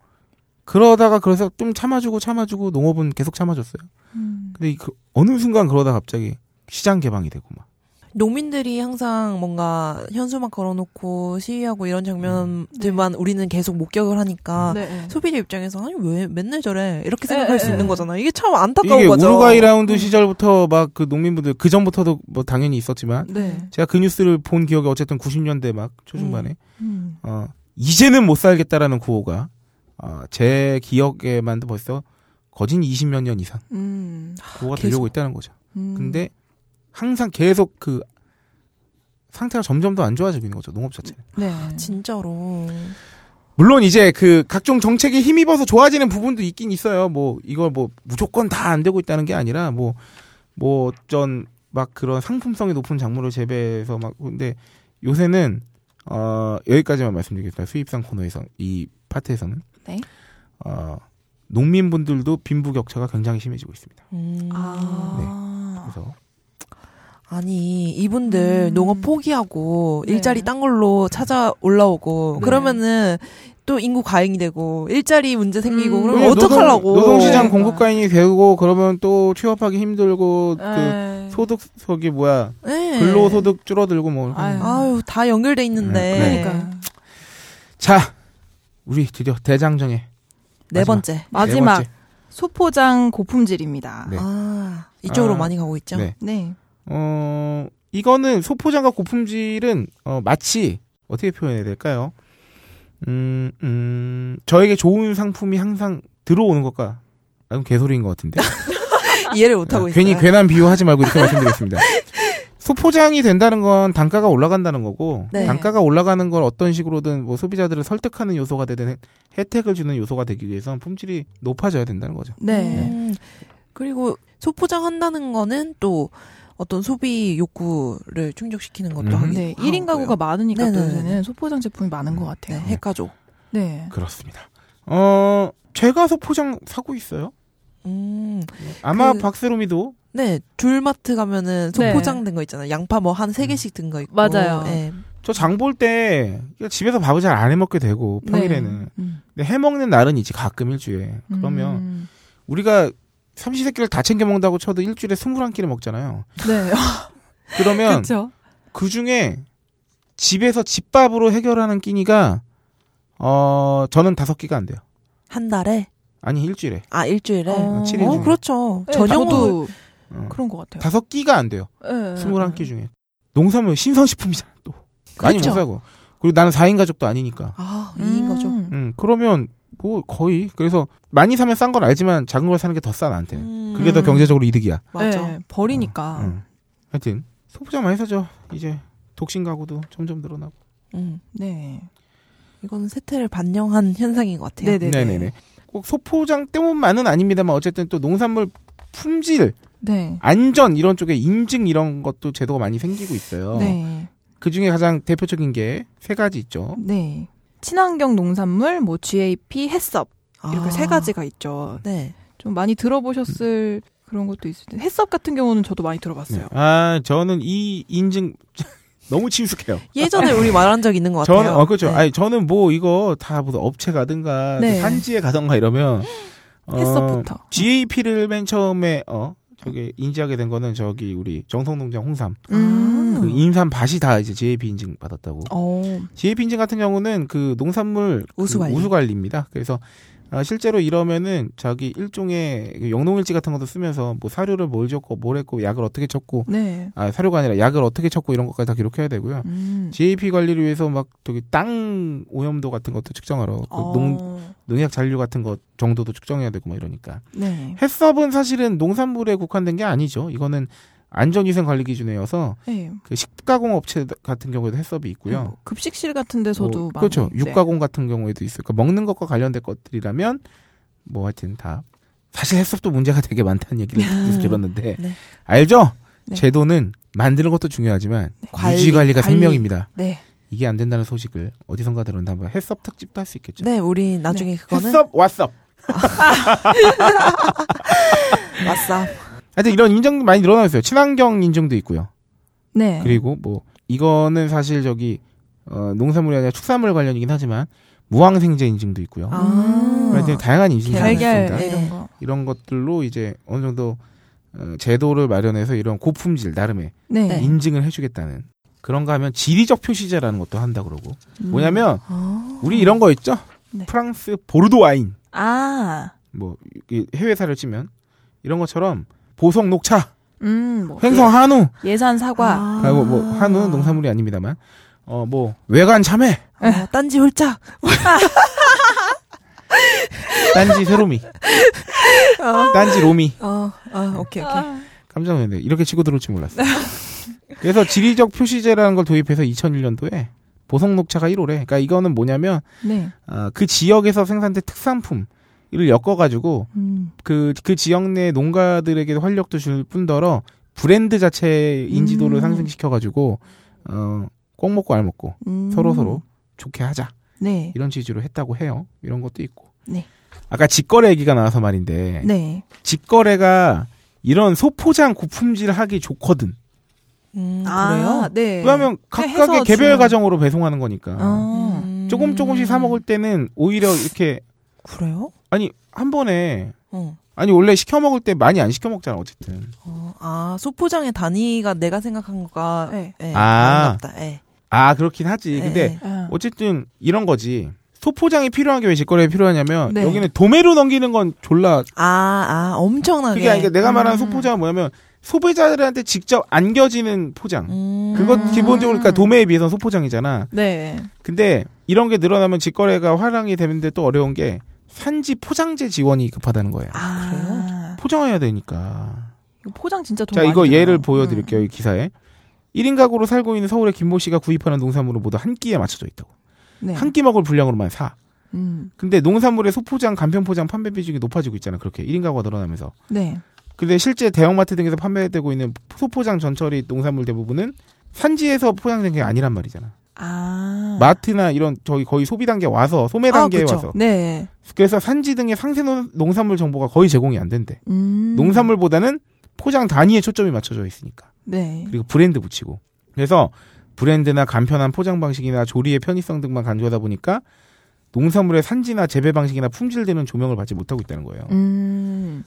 그러다가 그래서 좀 참아주고 참아주고 농업은 계속 참아줬어요 음. 근데 이그 어느 순간 그러다 갑자기 시장 개방이 되고 막 농민들이 항상 뭔가 현수막 걸어놓고 시위하고 이런 장면들만 우리는 계속 목격을 하니까 네. 소비자 입장에서 아니 왜 맨날 저래 이렇게 생각할 에, 수 에, 있는 에. 거잖아. 이게 참 안타까운 이게 거죠. 우루과이 라운드 시절부터 막 그 농민분들 그 전부터도 뭐 당연히 있었지만 네. 제가 그 뉴스를 본 기억이 어쨌든 90년대 막 초중반에 음. 어, 이제는 못 살겠다라는 구호가 어, 제 기억에만도 벌써 거진 20몇 년 이상 음. 구호가 계속. 들려오고 있다는 거죠. 음. 근데 항상 계속 그 상태가 점점 더 안 좋아지고 있는 거죠. 농업 자체는. 네. 진짜로. 물론 이제 그 각종 정책에 힘입어서 좋아지는 부분도 있긴 있어요. 뭐 이걸 뭐 무조건 다 안 되고 있다는 게 아니라 뭐 뭐 어쩐 막 그런 상품성이 높은 작물을 재배해서 막 근데 요새는 어 여기까지만 말씀드리겠습니다. 수입상 코너에서 이 파트에서는 네. 어 농민분들도 빈부격차가 굉장히 심해지고 있습니다. 음. 아. 그래서 아니 이분들 음. 농업 포기하고 네. 일자리 딴 걸로 찾아 올라오고 네. 그러면은 또 인구 과잉이 되고 일자리 문제 생기고 음. 그러면 노동- 어떡하려고 노동 시장 네. 공급가인이 되고 그러면 또 취업하기 힘들고 그 네. 소득 저기 뭐야 네. 근로 소득 줄어들고 뭐. 아유. 아유, 다 연결돼 있는데. 네. 그러니까 자, 우리 드디어 대장정에 네 마지막. 번째. 마지막 번째. 소포장 고품질입니다. 네. 아, 이쪽으로 아, 많이 가고 있죠. 네. 네. 어, 이거는 소포장과 고품질은 어, 마치 어떻게 표현해야 될까요? 음, 음, 저에게 좋은 상품이 항상 들어오는 것과 아, 개소리인 것 같은데. 이해를 못 하고 아, 있어요. 괜히 괜한 비유하지 말고 이렇게 말씀드리겠습니다. 소포장이 된다는 건 단가가 올라간다는 거고 네. 단가가 올라가는 걸 어떤 식으로든 뭐 소비자들을 설득하는 요소가 되든 혜- 혜택을 주는 요소가 되기 위해서는 품질이 높아져야 된다는 거죠. 네. 음, 그리고 소포장한다는 거는 또 어떤 소비 욕구를 충족시키는 것도 음. 하기 네. 하고요. 1인 가구가 많으니까 또 네네네. 요새는 소포장 제품이 많은 것 네, 같아요. 핵가족. 네. 그렇습니다. 어, 제가 소포장 사고 있어요. 음, 아마 그- 박세롬이도 네, 줄마트 가면은 네. 소포장 된 거 있잖아요. 양파 뭐 한 세 개씩 든 거 있고. 맞아요. 네. 저장 볼 때 집에서 밥을 잘 안 해 먹게 되고 평일에는 네. 음. 근데 해 먹는 날은 있지 가끔 일주일에 그러면 음. 우리가 삼시세끼를 다 챙겨 먹는다고 쳐도 일주일에 21끼를 먹잖아요. 네. 그러면. 그 중에 집에서 집밥으로 해결하는 끼니가 어 저는 다섯 끼가 안 돼요. 한 달에 아니 일주일에 아 일주일에. 어, 어, 칠일 중에. 그렇죠. 네, 저녁도 어, 그런 것 같아요. 다섯 끼가 안 돼요. 네. 스물한 끼 중에 농산물 신선식품이잖아 또 많이 못 그렇죠. 사고 그리고 나는 4인 가족도 아니니까. 아 이인 거죠. 음. 음 그러면 뭐 거의 그래서 많이 사면 싼 건 알지만 작은 걸 사는 게 더 싸 나한테. 음, 그게 더 음. 경제적으로 이득이야. 맞아. 네, 버리니까. 음. 하여튼 소포장 많이 사죠. 이제 독신 가구도 점점 늘어나고. 음. 네. 이거는 세태를 반영한 현상인 것 같아요. 네네. 네네네. 꼭 소포장 때문만은 아닙니다만 어쨌든 또 농산물 품질, 네. 안전 이런 쪽에 인증 이런 것도 제도가 많이 생기고 있어요. 네. 그 중에 가장 대표적인 게 세 가지 있죠. 네. 친환경 농산물, 뭐 GAP, 햇섭 이렇게 아. 세 가지가 있죠. 네. 좀 많이 들어보셨을 그런 것도 있을 텐데 햇섭 같은 경우는 저도 많이 들어봤어요. 아 저는 이 인증 너무 친숙해요. 예전에 우리 말한 적 있는 것 같아요. 저는 어 그렇죠. 네. 아니 저는 뭐 이거 다 무슨 업체 가든가 네. 산지에 가든가 이러면 어, 햇섭부터. GAP를 맨 처음에 어 저기 인지하게 된 거는 저기 우리 정성농장 홍삼 음. 그 인삼 밭이 다 이제 GAP 인증 받았다고. 어. GAP 인증 같은 경우는 그 농산물 그 우수 관리. 우수 관리입니다. 그래서 아, 실제로 이러면은 저기 일종의 그 영농일지 같은 것도 쓰면서 뭐 사료를 뭘 줬고 뭘 했고 약을 어떻게 쳤고 네. 아 사료가 아니라 약을 어떻게 쳤고 이런 것까지 다 기록해야 되고요. 음. GAP 관리를 위해서 막 저기 땅 오염도 같은 것도 측정하러 그 어. 농 농약 잔류 같은 것 정도도 측정해야 되고 막 이러니까 네. 햇섭은 사실은 농산물에 국한된 게 아니죠. 이거는 안전위생 관리 기준에여서 네. 그 식가공 업체 같은 경우에도 햇섭이 있고요. 뭐 급식실 같은 데서도 뭐, 그렇죠. 네. 육가공 같은 경우에도 있어요. 그러니까 먹는 것과 관련된 것들이라면 뭐 하여튼 다 사실 햇섭도 문제가 되게 많다는 얘기를 계속 들었는데 네. 알죠? 네. 제도는 만드는 것도 중요하지만 관리, 유지 관리가 관리. 생명입니다. 네. 이게 안 된다는 소식을 어디선가 들었는데 한번 햇섭 특집도 할 수 있겠죠. 네, 우리 나중에 그거는 햇섭 왓썹. 왔어. 하여튼 이런 인증 많이 늘어나고 있어요. 친환경 인증도 있고요. 네. 그리고 뭐 이거는 사실 저기 어, 농산물이 아니라 축산물 관련이긴 하지만 무항생제 인증도 있고요. 아. 하여튼 다양한 인증이 있습니다. 네, 이런 네. 거. 이런 것들로 이제 어느 정도 어, 제도를 마련해서 이런 고품질 나름의 네. 네. 인증을 해주겠다는 그런가 하면 지리적 표시제라는 것도 한다 그러고 음. 뭐냐면 아. 우리 이런 거 있죠 네. 프랑스 보르도 와인 아. 뭐이 해외사를 치면 이런 것처럼 보성 녹차 음. 뭐 횡성 한우 예산 사과. 아. 그리고 뭐 한우 농산물이 아닙니다만 어 뭐 외관 참외 아, 딴지 홀짝. 딴지 세로미 딴지 로미 어, 아, 오케이, 오케이. 깜짝 놀랐네 이렇게 치고 들어올 줄 몰랐어 그래서 지리적 표시제라는 걸 도입해서 2001년도에 보성 녹차가 1호래 그러니까 이거는 뭐냐면 네. 아, 그 지역에서 생산된 특산품 을 엮어가지고 음. 그, 그 지역 내 농가들에게도 활력도 줄 뿐더러 브랜드 자체의 인지도를 음. 상승시켜가지고, 어, 꼭 먹고 알 먹고 음. 서로 서로 좋게 하자. 네. 이런 취지로 했다고 해요. 이런 것도 있고. 네. 아까 직거래 얘기가 나와서 말인데, 네. 직거래가 이런 소포장 고품질 하기 좋거든. 음, 아, 그래요? 네. 왜냐하면 각각의 개별 가정으로 배송하는 거니까. 어. 음. 조금 조금씩 사 먹을 때는 오히려 이렇게 그래요? 아니 한 번에 어. 아니 원래 시켜 먹을 때 많이 안 시켜 먹잖아 어쨌든. 어, 아 소포장의 단위가 내가 생각한 거가 네. 예, 아. 예. 아 그렇긴 하지. 예, 근데. 어쨌든 이런 거지. 소포장이 필요한 게 왜 직거래에 필요하냐면 네. 여기는 도매로 넘기는 건 졸라 아, 아, 엄청나게. 그게 아니라 내가 말하는 음. 소포장은 뭐냐면 소비자들한테 직접 안겨지는 포장. 음. 그것 기본적으로 그러니까 도매에 비해서 소포장이잖아. 네. 근데 이런 게 늘어나면 직거래가 활용이 되는데 또 어려운 게 산지 포장재 지원이 급하다는 거예요. 아, 그래요? 아, 포장해야 되니까. 이거 포장 진짜 돈 자, 많이 이거 들어요. 예를 보여드릴게요. 이 기사에. 1인 가구로 살고 있는 서울의 김모 씨가 구입하는 농산물은 모두 한 끼에 맞춰져 있다고. 네. 한끼 먹을 분량으로만 사. 음. 근데 농산물의 소포장, 간편포장 판매 비중이 높아지고 있잖아. 그렇게 1인 가구가 늘어나면서. 네. 근데 실제 대형마트 등에서 판매되고 있는 소포장 전처리 농산물 대부분은 산지에서 포장된 게 아니란 말이잖아. 아. 마트나 이런 저기 거의 소비 단계 와서 소매 아, 단계에 그쵸. 와서 네. 그래서 산지 등의 상세 농- 농산물 정보가 거의 제공이 안 된대. 음. 농산물보다는 포장 단위에 초점이 맞춰져 있으니까. 네. 그리고 브랜드 붙이고. 그래서 브랜드나 간편한 포장 방식이나 조리의 편의성 등만 간주하다 보니까 농산물의 산지나 재배 방식이나 품질 되는 조명을 받지 못하고 있다는 거예요. 음.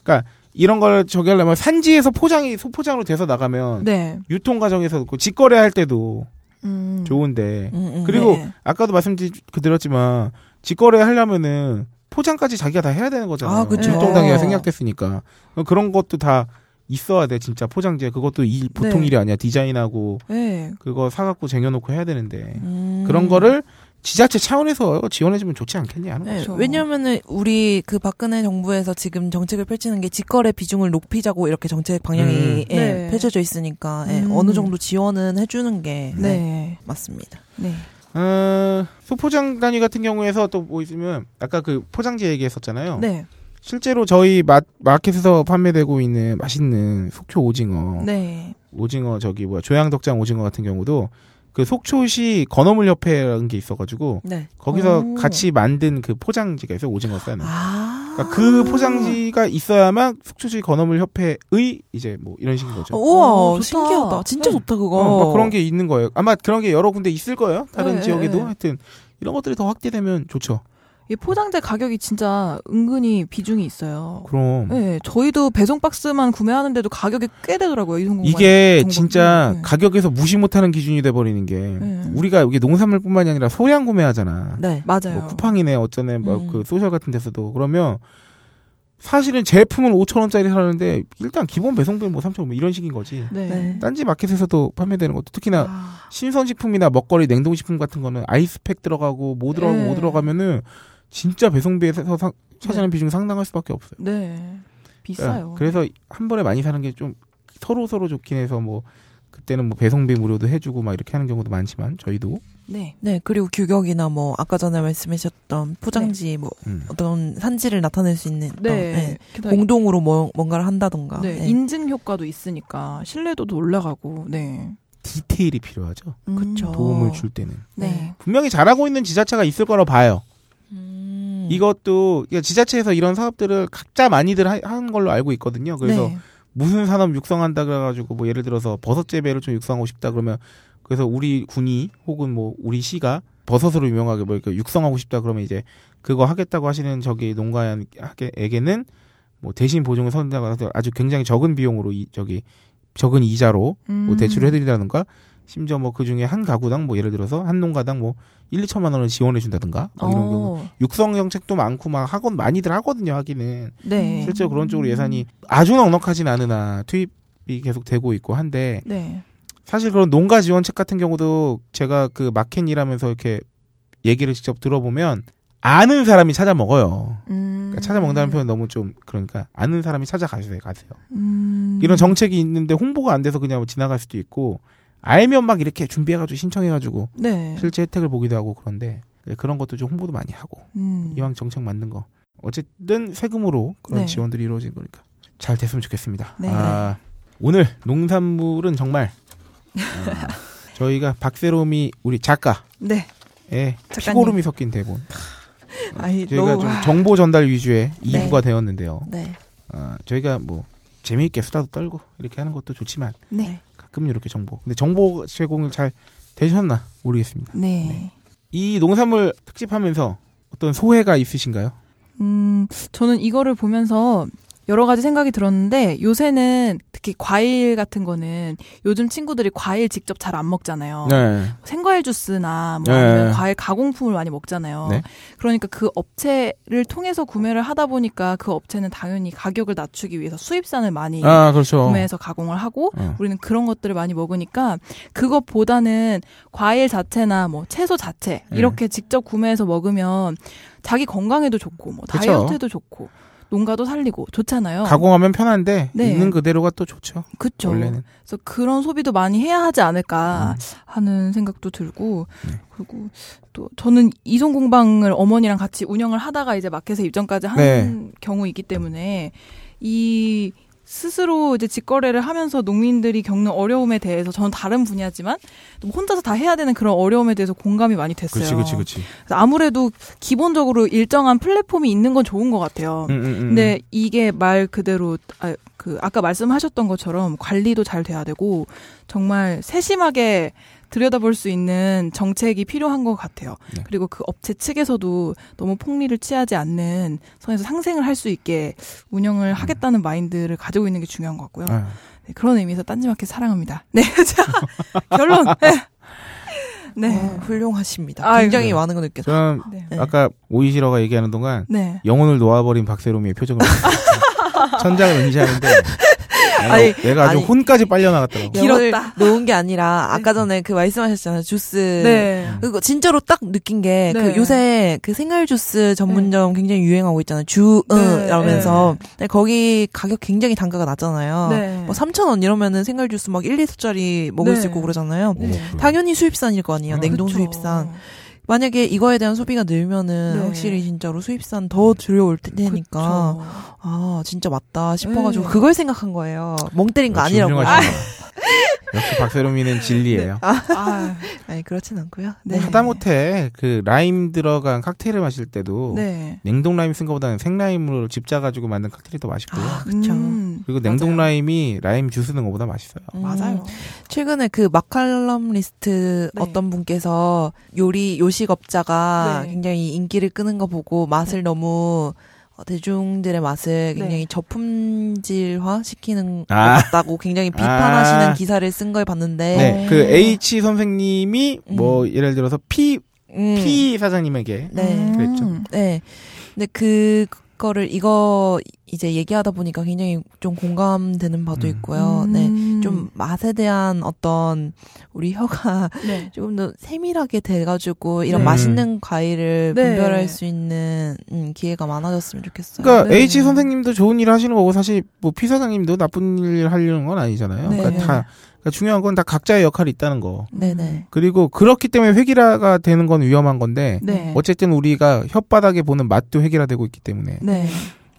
이런 걸 저기 하려면 산지에서 포장이 소포장으로 돼서 나가면 네. 유통 과정에서 그 직거래 할 때도 음. 좋은데 음, 음. 그리고 네. 아까도 말씀드렸지만 직거래 하려면은 포장까지 자기가 다 해야 되는 거잖아요. 아. 유통 단계가 생략됐으니까 그런 것도 다 있어야 돼 진짜 포장재 그것도 일, 보통 네. 일이 아니야 디자인하고 네. 그거 사갖고 쟁여놓고 해야 되는데 음. 그런 거를 지자체 차원에서 지원해주면 좋지 않겠냐 하는 네, 거죠. 왜냐면은 우리 그 박근혜 정부에서 지금 정책을 펼치는 게 직거래 비중을 높이자고 이렇게 정책 방향이 음. 예, 네. 펼쳐져 있으니까 예, 음. 어느 정도 지원은 해주는 게 네, 네. 맞습니다. 네. 어, 소포장 단위 같은 경우에서 또 뭐 있으면 아까 그 포장재 얘기했었잖아요. 네. 실제로 저희 마, 마켓에서 판매되고 있는 맛있는 속초 오징어, 네. 오징어 저기 뭐야 조양덕장 오징어 같은 경우도 그 속초시 건어물 협회라는 게 있어가지고 네. 거기서 오. 같이 만든 그 포장지가 있어요 오징어 싸는. 아. 그러니까 그 포장지가 있어야만 속초시 건어물 협회의 이제 뭐 이런 식인 거죠. 우와 어, 좋다. 신기하다. 진짜 네. 좋다 그거. 어, 막 그런 게 있는 거예요. 아마 그런 게 여러 군데 있을 거예요. 다른 네, 지역에도 네. 하여튼 이런 것들이 더 확대되면 좋죠. 이 포장재 가격이 진짜 은근히 비중이 있어요. 그럼 네, 저희도 배송 박스만 구매하는데도 가격이 꽤 되더라고요. 이성공간. 이게. 진짜 네. 가격에서 무시 못하는 기준이 돼 버리는 게 네. 우리가 이게 농산물뿐만이 아니라 소량 구매하잖아. 네. 맞아요. 뭐 쿠팡이네 어쩌네 음. 뭐그 소셜 같은 데서도 그러면 사실은 제품은 5천 원짜리 사는데 일단 기본 배송비는 뭐 3천 원 이런 식인 거지. 네. 네. 딴지 마켓에서도 판매되는 것도 특히나 아, 신선식품이나 먹거리 냉동식품 같은 거는 아이스팩 들어가고 뭐 들어가고 네. 뭐 들어가면은 진짜 배송비에서 상- 차지하는 비중이 상당할 수밖에 없어요. 네. 비싸요. 그래서 한 번에 많이 사는 게 좀 서로 서로 좋긴 해서 뭐 그때는 뭐 배송비 무료도 해주고 막 이렇게 하는 경우도 많지만 저희도 네. 네 그리고 규격이나 뭐 아까 전에 말씀하셨던 포장지 뭐 음. 어떤 산지를 나타낼 수 있는 어떤, 네. 예, 게다가 공동으로 뭐, 뭔가를 한다던가. 네. 예. 인증 효과도 있으니까 신뢰도도 올라가고. 네. 디테일이 필요하죠. 그쵸. 도움을 줄 때는 네. 분명히 잘하고 있는 지자체가 있을 거라 봐요. 음. 이것도 그러니까 지자체에서 이런 사업들을 각자 많이들 하- 하는 걸로 알고 있거든요. 그래서 네. 무슨 산업 육성한다 그래가지고 뭐 예를 들어서 버섯 재배를 좀 육성하고 싶다 그러면 그래서 우리 군이 혹은 뭐 우리 시가 버섯으로 유명하게 뭐 이렇게 육성하고 싶다 그러면 이제 그거 하겠다고 하시는 저기 농가에게는 뭐 대신 보증을 선다가 아주 굉장히 적은 비용으로 이 저기 적은 이자로 뭐 음. 대출을 해드린다든가 심지어 뭐 그 중에 한 가구당 뭐 예를 들어서 한 농가당 뭐 1, 2천만 원을 지원해 준다든가 뭐 이런 경우 어. 육성 정책도 많고 막 학원 많이들 하거든요 하기는 네. 실제 로 그런 쪽으로 예산이 아주 넉넉하진 않으나 투입이 계속 되고 있고 한데 네. 사실 그런 농가 지원책 같은 경우도 제가 그 마켓 일하면서 이렇게 얘기를 직접 들어보면 아는 사람이 찾아 먹어요. 음. 그러니까 찾아 먹는다는 표현 너무 좀 그러니까 아는 사람이 찾아가세요 가세요. 음. 이런 정책이 있는데 홍보가 안 돼서 그냥 지나갈 수도 있고 알면 막 이렇게 준비해가지고 신청해가지고 네. 실제 혜택을 보기도 하고 그런데 그런 것도 좀 홍보도 많이 하고 음. 이왕 정책 만든 거 어쨌든 세금으로 그런 네. 지원들이 이루어진 거니까 잘 됐으면 좋겠습니다. 네. 아, 오늘 농산물은 정말 아, 저희가 박세롬이 우리 작가의 네. 작가님. 피고름이 섞인 대본 아이, 저희가 너무- 좀 정보 전달 위주의 네. 2부가 되었는데요. 네. 아, 저희가 뭐 재미있게 수다도 떨고 이렇게 하는 것도 좋지만 네. 가끔 이렇게 정보 근데 정보 제공을 잘 되셨나 모르겠습니다. 네. 이 농산물 특집하면서 어떤 소회가 있으신가요? 음, 저는 이거를 보면서 여러 가지 생각이 들었는데 요새는 특히 과일 같은 거는 요즘 친구들이 과일 직접 잘 안 먹잖아요. 네. 생과일 주스나 뭐 네. 과일 가공품을 많이 먹잖아요. 네. 그러니까 그 업체를 통해서 구매를 하다 보니까 그 업체는 당연히 가격을 낮추기 위해서 수입산을 많이 아, 그렇죠. 구매해서 가공을 하고 어. 우리는 그런 것들을 많이 먹으니까 그것보다는 과일 자체나 뭐 채소 자체 네. 이렇게 직접 구매해서 먹으면 자기 건강에도 좋고 뭐 그쵸. 다이어트에도 좋고 농가도 살리고 좋잖아요. 가공하면 편한데 네. 있는 그대로가 또 좋죠. 그쵸. 원래는. 그래서 그런 소비도 많이 해야 하지 않을까 음. 하는 생각도 들고 네. 그리고 또 저는 이송 공방을 어머니랑 같이 운영을 하다가 이제 마켓에 입점까지 한 네. 경우이기 때문에 이 스스로 이제 직거래를 하면서 농민들이 겪는 어려움에 대해서 저는 다른 분야지만 또 혼자서 다 해야 되는 그런 어려움에 대해서 공감이 많이 됐어요. 그렇지, 그렇지, 그렇지. 아무래도 기본적으로 일정한 플랫폼이 있는 건 좋은 것 같아요. 음, 음, 음. 근데 이게 말 그대로 아, 그 아까 말씀하셨던 것처럼 관리도 잘 돼야 되고 정말 세심하게 들여다볼 수 있는 정책이 필요한 것 같아요. 네. 그리고 그 업체 측에서도 너무 폭리를 취하지 않는 선에서 상생을 할 수 있게 운영을 하겠다는 마인드를 가지고 있는 게 중요한 것 같고요. 아, 네, 그런 의미에서 딴지마켓 사랑합니다. 네, 자 결론. 네. 네. 어, 훌륭하십니다. 아이고. 굉장히 많은 거 느꼈어요. 저는 네. 네. 아까 오이시러가 얘기하는 동안 네. 영혼을 놓아버린 박세롬이의 표정을. 천장을 응시하는데 아니, 내가 아주 아니. 혼까지 빨려 나갔더라고. 길었다. 놓은 게 아니라 아까 전에 그 말씀하셨잖아요. 주스. 네. 그거 진짜로 딱 느낀 게그 네. 요새 그 생활 주스 전문점 굉장히 유행하고 있잖아요. 주, 응, 네, 이러면서. 근데 거기 가격 굉장히 단가가 낮잖아요. 네. 뭐 3,000원 이러면은 생활 주스 막 1, 2리터짜리 먹을 네. 수 있고 그러잖아요. 네. 당연히 수입산일 거 아니에요. 어, 냉동 그쵸. 수입산. 만약에 이거에 대한 소비가 늘면은 네. 확실히 진짜로 수입산 더 들여올 테니까 그쵸. 아 진짜 맞다 싶어가지고 네. 그걸 생각한 거예요. 멍 때린 거 역시 아니라고. 훌륭하시네요. 역시 박세롬이는 진리예요. 아, 아니 그렇진 않고요. 네. 하다못해 그 라임 들어간 칵테일을 마실 때도 네. 냉동 라임 쓴 것보다는 생 라임으로 집 짜가지고 만든 칵테일이 더 맛있고요. 아 그쵸. 음, 그리고 냉동 맞아요. 라임이 라임 주스 넣은 것보다 맛있어요. 음. 맞아요. 최근에 그 마칼럼 리스트 네. 어떤 분께서 요리 요식업자가 네. 굉장히 인기를 끄는 거 보고 맛을 너무 어, 대중들의 맛을 굉장히 네. 저품질화 시키는 것 아. 같다고 굉장히 비판하시는 아. 기사를 쓴 걸 봤는데 네, 어. 그 H 선생님이 뭐 음. 예를 들어서 P 음, P 사장님에게 네. 음. 그랬죠. 네. 근데 그 거를 이거 이제 얘기하다 보니까 굉장히 좀 공감되는 바도 음. 있고요. 네. 음. 좀 맛에 대한 어떤 우리 혀가 네. 조금 더 세밀하게 돼가지고 이런 네. 맛있는 과일을 네. 분별할 수 있는 음, 기회가 많아졌으면 좋겠어요. 그러니까 네. H 선생님도 좋은 일 하시는 거고 사실 뭐 P 사장님도 나쁜 일 하려는 건 아니잖아요. 네. 그러니까 다 그러니까 중요한 건 다 각자의 역할이 있다는 거. 네네. 그리고 그렇기 때문에 획일화가 되는 건 위험한 건데 네. 어쨌든 우리가 혓바닥에 보는 맛도 획일화되고 있기 때문에 네.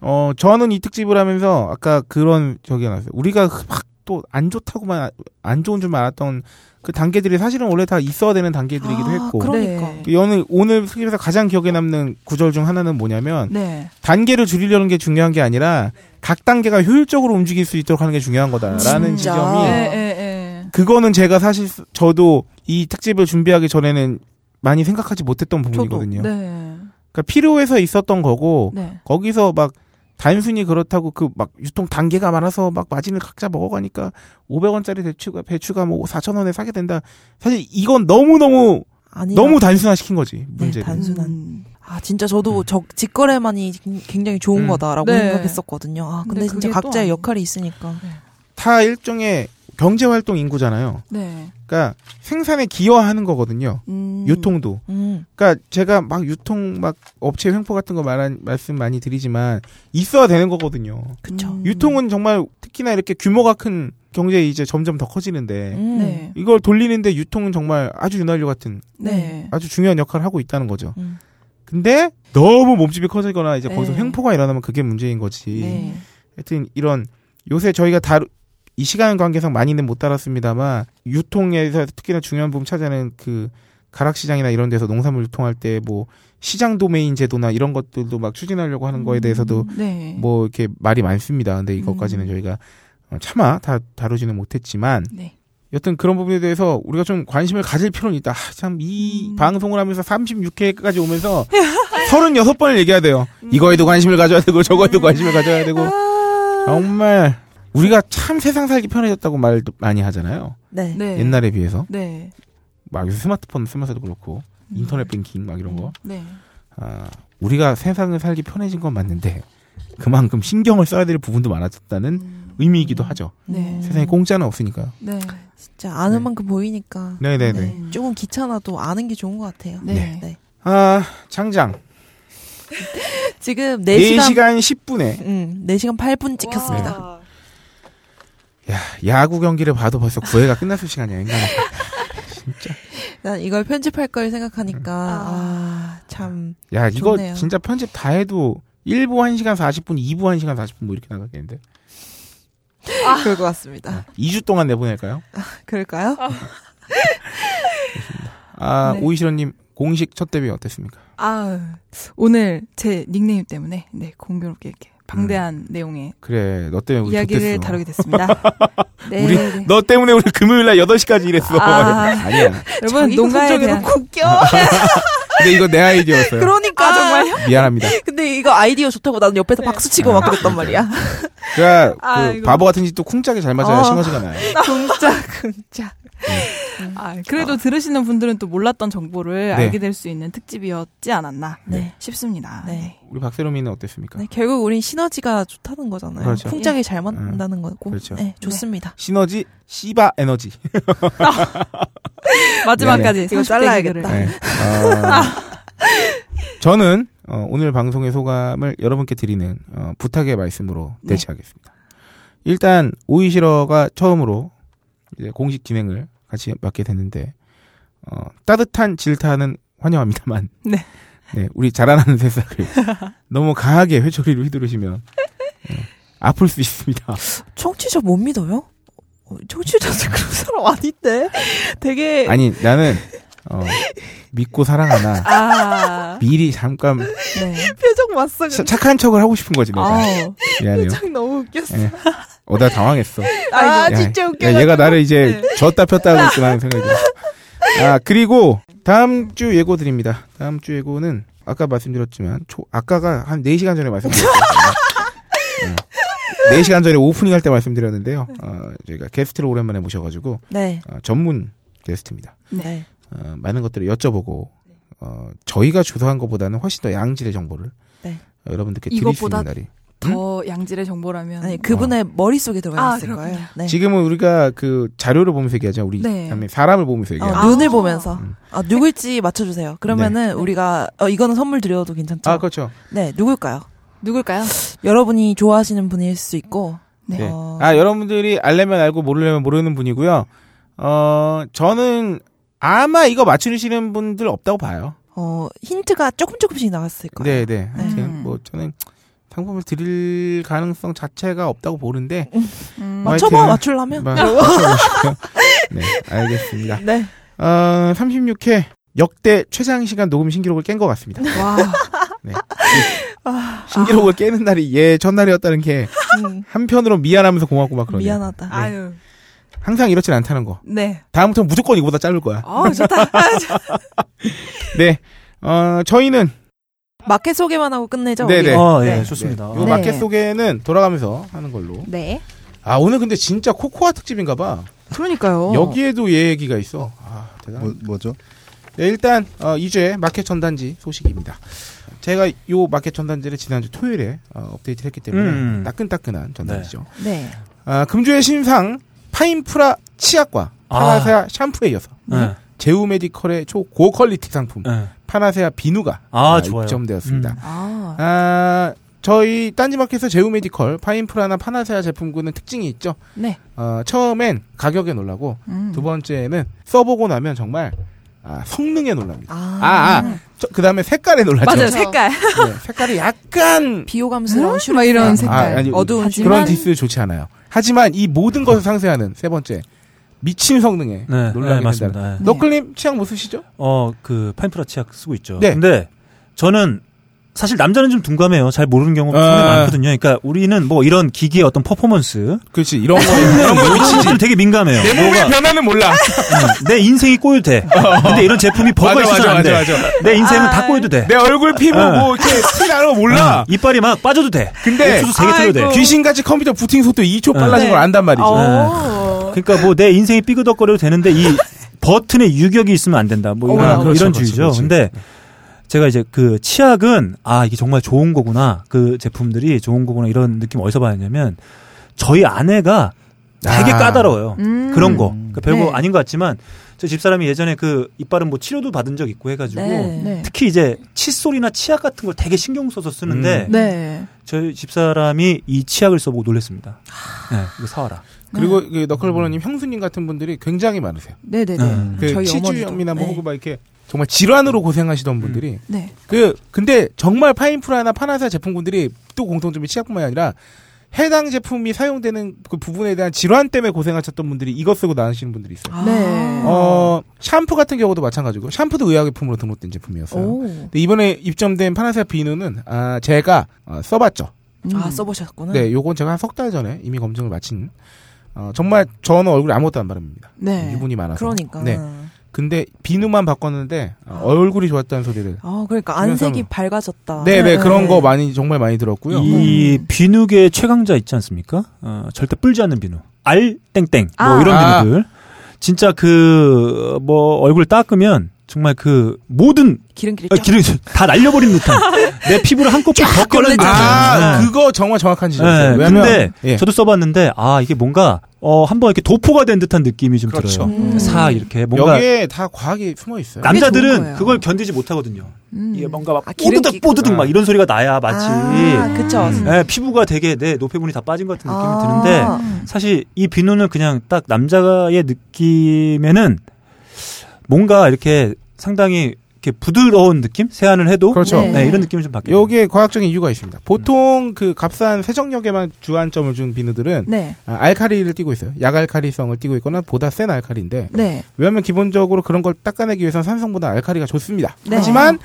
어 저는 이 특집을 하면서 아까 그런 저기 나왔어요. 우리가 막 또 안 좋다고만 아- 안 좋은 줄만 알았던 그 단계들이 사실은 원래 다 있어야 되는 단계들이기도 아, 했고. 그러니까. 네. 오늘 오늘 특집에서 가장 기억에 남는 구절 중 하나는 뭐냐면 네. 단계를 줄이려는 게 중요한 게 아니라 각 단계가 효율적으로 움직일 수 있도록 하는 게 중요한 거다라는 진짜. 지점이 예, 네. 예, 예. 그거는 제가 사실 저도 이 특집을 준비하기 전에는 많이 생각하지 못했던 부분이거든요. 네. 그러니까 필요해서 있었던 거고 네. 거기서 막 단순히 그렇다고 그 막 유통 단계가 많아서 막 마진을 각자 먹어가니까 500원짜리 배추가 배추가 뭐 4,000원에 사게 된다. 사실 이건 너무 너무 아니 너무 단순화 시킨 거지 네, 문제를. 단순한. 음. 아 진짜 저도 저 직거래만이 굉장히 좋은 음. 거다라고 네. 생각했었거든요. 아 근데, 근데 진짜 각자의. 역할이 있으니까. 다 일종의 경제 활동 인구잖아요. 네. 그러니까 생산에 기여하는 거거든요. 음. 유통도. 음. 그러니까 제가 막 유통 막 업체 횡포 같은 거 말한 말씀 많이 드리지만 있어야 되는 거거든요. 그쵸. 음. 유통은 정말 특히나 이렇게 규모가 큰 경제 이제 점점 더 커지는데 음. 네. 이걸 돌리는데 유통은 정말 아주 윤활유 같은 네. 아주 중요한 역할을 하고 있다는 거죠. 음. 근데 너무 몸집이 커지거나 이제 네. 거기서 횡포가 일어나면 그게 문제인 거지. 네. 하여튼 이런 요새 저희가 다루 이 시간 관계상 많이는 못 다뤘습니다만 유통에서 특히나 중요한 부분 차지하는 그 가락시장이나 이런 데서 농산물 유통할 때 뭐 시장 도메인 제도나 이런 것들도 막 추진하려고 하는 거에 대해서도 네. 뭐 이렇게 말이 많습니다. 근데 이것까지는 음. 저희가 어, 차마 다 다루지는 못했지만 네. 여튼 그런 부분에 대해서 우리가 좀 관심을 가질 필요는 있다. 참이 음. 방송을 하면서 36회까지 오면서 36번을 얘기해야 돼요. 이거에도 관심을 가져야 되고 저거에도 관심을 가져야 되고 정말 우리가 참 세상 살기 편해졌다고 말도 많이 하잖아요. 네. 네. 옛날에 비해서 네. 막 요새 스마트폰 쓰면서도 그렇고 인터넷 뱅킹 막 이런 거. 네. 아, 우리가 세상을 살기 편해진 건 맞는데 그만큼 신경을 써야 될 부분도 많아졌다는 음. 의미이기도 하죠. 네. 세상에 공짜는 없으니까요. 네. 진짜 아는 네. 만큼 보이니까. 네네네. 네. 조금 귀찮아도 아는 게 좋은 것 같아요. 네. 네. 아, 장장. 지금 4시간, 4시간, 10분에 음, 4시간 8분 찍혔습니다. 와. 야, 야구 경기를 봐도 벌써 9회가 끝났을 시간이야, 인간아. 진짜. 난 이걸 편집할 걸 생각하니까, 아. 아, 참, 야, 이거 좋네요. 진짜 편집 다 해도 1부 1시간 40분, 2부 1시간 40분 뭐 이렇게 나가겠는데. 그럴 것 같습니다. 2주 동안 내보낼까요? 그럴까요? 아, 네. 오이시러님 공식 첫 데뷔 어땠습니까? 아, 오늘 제 닉네임 때문에 네, 공교롭게 이렇게 방대한 내용의 그래, 너 때문에 우리 이야기를 좋댔어. 다루게 됐습니다. 네. 우리 네. 너 때문에 우리 금요일 날 8시까지 일했어. 아. 아니야. 여러분 농가에 대한 놓고 웃겨. 근데 이거 내 아이디어였어요. 그러니까. 아, 정말요? 미안합니다. 근데 이거 아이디어 좋다고 나는 옆에서 박수 치고 막 그랬단 말이야. 그러니까 아, 그. 바보 같은 짓도 쿵짝이 잘 맞아야 어. 시너지가 나요. 궁짝, 궁짝. 아, 그래도 들으시는 분들은 또 몰랐던 정보를 네. 알게 될 수 있는 특집이었지 않았나 네. 싶습니다. 네. 우리 박세롬이는 어땠습니까? 네, 결국 우린 시너지가 좋다는 거잖아요. 그렇죠. 쿵짝이 잘 맞는다는 거고. 그렇죠. 네, 좋습니다. 시너지 시바 에너지. 마지막까지 이거 30대 잘라야겠다. 네. 어, 저는 어, 오늘 방송의 소감을 여러분께 드리는 어, 부탁의 말씀으로 네. 대체하겠습니다. 일단 오이시러가 처음으로 이제 공식 진행을 같이 맡게 됐는데 어, 따뜻한 질타는 환영합니다만 네. 네, 우리 자라나는 새싹을 너무 강하게 회초리로 휘두르시면 어, 아플 수 있습니다. 청취자 못 믿어요? 어, 청취자들 그런 사람 아닌데? 되게 아니 나는 어, 믿고 사랑하나 아, 미리 잠깐 네. 표정. 차- 착한 척을 하고 싶은 거지 내가 미안해요. 표정 너무 웃겼어. 예. 어, 나 당황했어. 아, 야, 진짜 웃겨. 야, 얘가 나를 이제 줬다 폈다 하고 있구나 하는 생각이 들어. 아, 그리고 다음 주 예고 드립니다. 다음 주 예고는 아까 말씀드렸지만 초, 아까가 한 4시간 전에 말씀드렸거든요. 네. 4시간 전에 오프닝 할 때 말씀드렸는데요. 어, 저희가 게스트를 오랜만에 모셔가지고 네. 어, 전문 게스트입니다. 네. 어, 많은 것들을 여쭤보고 어, 저희가 주소한 것보다는 훨씬 더 양질의 정보를 네. 어, 여러분들께 드릴 수 있는 날이 더 양질의 정보라면 아니, 그분의 머릿속에 들어가 아, 있을 그렇군요. 거예요. 네. 지금은 우리가 그 자료를 보면서 얘기하죠. 우리 네. 사람을 보면서 어, 얘기하죠. 아. 눈을 보면서 음. 아, 누굴지 맞춰 주세요. 그러면은 네. 우리가 어, 이거는 선물 드려도 괜찮죠? 아, 그렇죠. 네, 누굴까요? 누굴까요? 여러분이 좋아하시는 분일 수 있고. 네. 네. 어, 아, 여러분들이 알려면 알고 모르려면 모르는 분이고요. 어, 저는 아마 이거 맞추시는 분들 없다고 봐요. 어, 힌트가 조금 조금씩 나왔을 거예요. 네, 네. 하여튼 음. 뭐 저는 상품을 드릴 가능성 자체가 없다고 보는데 음, 뭐 맞춰봐, 맞추려면. 뭐, 맞춰보시고요. 네, 알겠습니다. 네. 어, 36회 역대 최장 시간 녹음 신기록을 깬 것 같습니다. 와, 네. 신기록을 깨는 날이 예 전날이었다는 게 음, 한편으로 미안하면서 고맙고 막 그러네요. 미안하다. 아유, 항상 이렇진 않다는 거. 네. 다음부터 무조건 이거보다 짧을 거야. 어, 좋다. 네. 어, 저희는 마켓 소개만 하고 끝내죠. 네네. 우리? 어, 예, 네. 좋습니다. 요 네. 마켓 소개는 돌아가면서 하는 걸로. 네. 아, 오늘 근데 진짜 코코아 특집인가 봐. 그러니까요. 여기에도 얘기가 있어. 아, 대단. 뭐, 뭐죠? 네, 일단 어, 2주의 마켓 전단지 소식입니다. 제가 요 마켓 전단지를 지난주 토요일에 어, 업데이트를 했기 때문에 음. 따끈따끈한 전단지죠. 네. 아, 금주의 신상 파인프라 치약과 아. 파나세아 샴푸에 이어서 네. 제우 메디컬의 초고 퀄리티 상품 네. 파나세아 비누가 아, 아, 좋아요. 입점되었습니다. 음. 아, 아, 저희 딴지마켓에서 제우 메디컬 파인프라나 파나세아 제품군은 특징이 있죠. 네. 어, 처음엔 가격에 놀라고 음. 두 번째는 써보고 나면 정말 아, 성능에 놀랍니다. 아. 아, 아, 그 다음에 색깔에 놀라죠. 맞아요, 그렇죠. 색깔. 네, 색깔이 약간 비호감스러운 음? 슈막 이런 아, 색깔. 아니, 어두운 하지만- 그런 디스 좋지 않아요. 하지만 이 모든 것을 상쇄하는 세 번째 미친 성능에 네, 놀라게 네, 맞습니다. 된다. 네. 너클님 치약 뭐 쓰시죠? 어, 그 파인프라 치약 쓰고 있죠. 네. 근데 저는 사실 남자는 좀 둔감해요. 잘 모르는 경우가 아. 상당히 많거든요. 그러니까 우리는 뭐 이런 기기의 어떤 퍼포먼스 그렇지 이런 거 이런 거 미치지. 되게 민감해요. 내 몸의 변화는 몰라. 응, 내 인생이 꼬여도 돼. 근데 이런 제품이 버거 있어서 맞아, 안 돼. 맞아, 맞아. 내 인생은 아. 다 꼬여도 돼. 내 얼굴 피부 어. 뭐 이렇게 티 나는 거 몰라. 응, 이빨이 막 빠져도 돼. 근데 옥수수 세개 틀려도 돼. 귀신같이 컴퓨터 부팅 속도 2초 빨라진 네. 걸 안단 말이죠. 어. 그러니까 뭐 내 인생이 삐그덕거려도 되는데 이 버튼에 유격이 있으면 안 된다. 뭐 이런, 어, 그렇죠, 이런 그렇죠, 주의죠. 그렇지. 근데 제가 이제 그 치약은 아 이게 정말 좋은 거구나. 그 제품들이 좋은 거구나 이런 느낌 어디서 받았냐면 저희 아내가 되게 아. 까다로워요. 음. 그런 거. 그러니까 별거 네. 아닌 것 같지만 저 집사람이 예전에 그 이빨은 뭐 치료도 받은 적 있고 해가지고 네. 네. 특히 이제 칫솔이나 치약 같은 걸 되게 신경 써서 쓰는데 음. 네. 저희 집사람이 이 치약을 써보고 놀랬습니다. 네, 이거 사와라. 그리고 그 너클보러님 형수님 같은 분들이 굉장히 많으세요. 네네네. 음. 그 저희 치주염이나 뭐 어머니도. 혹은 막 이렇게 정말 질환으로 고생하시던 분들이 네. 그 근데 정말 파인프라나 파나사 제품군들이 또 공통점이 치약뿐만이 아니라 해당 제품이 사용되는 그 부분에 대한 질환 때문에 고생하셨던 분들이 이것 쓰고 나으시는 분들이 있어요. 아. 네. 어 샴푸 같은 경우도 마찬가지고 샴푸도 의약품으로 등록된 제품이었어요. 오. 근데 이번에 입점된 파나사 비누는 아 제가 어, 써봤죠. 음. 아 써보셨구나. 네, 요건 제가 한 석 달 전에 이미 검증을 마친. 어, 정말 저는 얼굴에 아무것도 안 바릅니다. 네. 유분이 많아서. 그러니까. 네. 근데 비누만 바꿨는데 어, 얼굴이 좋았다는 소리를. 아 그러니까 안색이 밝아졌다. 네, 네, 그런 거 많이 정말 많이 들었고요. 이 음. 비누계 최강자 있지 않습니까? 어, 절대 뿔지 않는 비누. 알 땡땡 뭐 아. 이런 아. 비누들. 진짜 그 뭐 얼굴 닦으면 정말 그 모든 기름기를 어, 쫙. 기름이 다 날려버린 듯한 내 피부를 한꺼풀 더 꺼낸 듯한. 아, 네. 그거 정말 정확한 지적이에요. 네, 왜냐면 근데 예. 저도 써봤는데 아 이게 뭔가 어 한번 이렇게 도포가 된 듯한 느낌이 좀 그렇죠. 들어요. 음. 사 이렇게 뭔가 여기에 다 과학이 숨어 있어요. 남- 남자들은. 그걸 견디지 못하거든요. 음. 이게 뭔가 막 아, 뽀드득. 뽀드득 막 이런 소리가 나야 마치 아, 그쵸. 음. 예, 피부가 되게 내 노폐물이 다 빠진 것 같은 느낌이 아. 드는데 음. 사실 이 비누는 그냥 딱 남자의 느낌에는 뭔가 이렇게 상당히 이렇게 부드러운 느낌? 세안을 해도 그렇죠. 네. 네, 이런 느낌을 좀 받게. 여기에 과학적인 이유가 있습니다. 보통 그 값싼 세정력에만 주안점을 준 비누들은 네. 아, 알카리를 띠고 있어요. 약알카리성을 띠고 있거나 보다 센 알카리인데 네. 왜냐하면 기본적으로 그런 걸 닦아내기 위해서는 산성보다 알카리가 좋습니다. 네. 하지만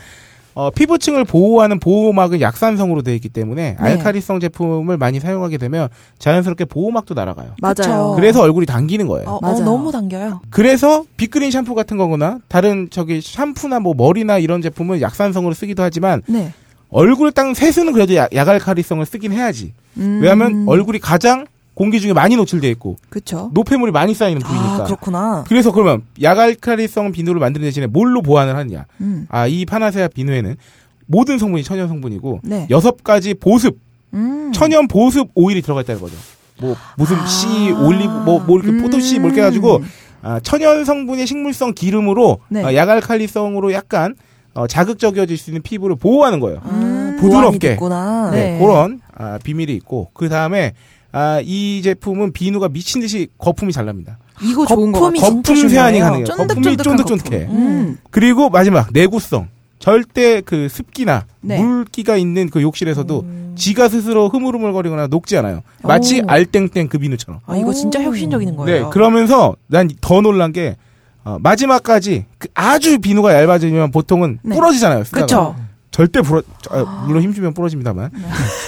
어, 피부층을 보호하는 보호막은 약산성으로 되어 있기 때문에 네. 알카리성 제품을 많이 사용하게 되면 자연스럽게 보호막도 날아가요. 맞아요. 그래서 얼굴이 당기는 거예요. 어, 어, 맞아요. 너무 당겨요. 그래서 빅그린 샴푸 같은 거거나 다른 저기 샴푸나 뭐 머리나 이런 제품은 약산성으로 쓰기도 하지만 네. 얼굴을 닦는 세수는 그래도 약, 약알카리성을 쓰긴 해야지. 음. 왜냐하면 얼굴이 가장 공기 중에 많이 노출돼 있고 그쵸. 노폐물이 많이 쌓이는 부위니까. 아 그렇구나. 그래서 그러면 약알카리성 비누를 만드는 대신에 뭘로 보완을 하느냐? 음. 아, 이 파나세아 비누에는 모든 성분이 천연 성분이고 네. 여섯 가지 보습, 음. 천연 보습 오일이 들어가 있다는 거죠. 뭐 무슨 아. 씨, 올리브, 뭐, 뭐 이렇게 음. 포도씨 뭐 이렇게 해가지고 아, 천연 성분의 식물성 기름으로 네. 어, 약알칼리성으로 약간 어, 자극적이어질 수 있는 피부를 보호하는 거예요. 음. 부드럽게. 네, 네. 그런 아, 비밀이 있고 그 다음에 아, 이 제품은 비누가 미친 듯이 거품이 잘 납니다. 이거 좋은 거 거품이 같아요. 거품 세안이 중요해요. 가능해요. 거품이 쫀득쫀득해. 음. 그리고 마지막 내구성. 절대 그 습기나 네. 물기가 있는 그 욕실에서도 지가 스스로 흐물흐물거리거나 녹지 않아요. 마치 오. 알땡땡 그 비누처럼. 아 이거 진짜 혁신적인 거예요. 네, 그러면서 난 더 놀란 게 어, 마지막까지 그 아주 비누가 얇아지면 보통은 네. 부러지잖아요. 쓰다가. 절대 부러 아, 물론 힘주면 부러집니다만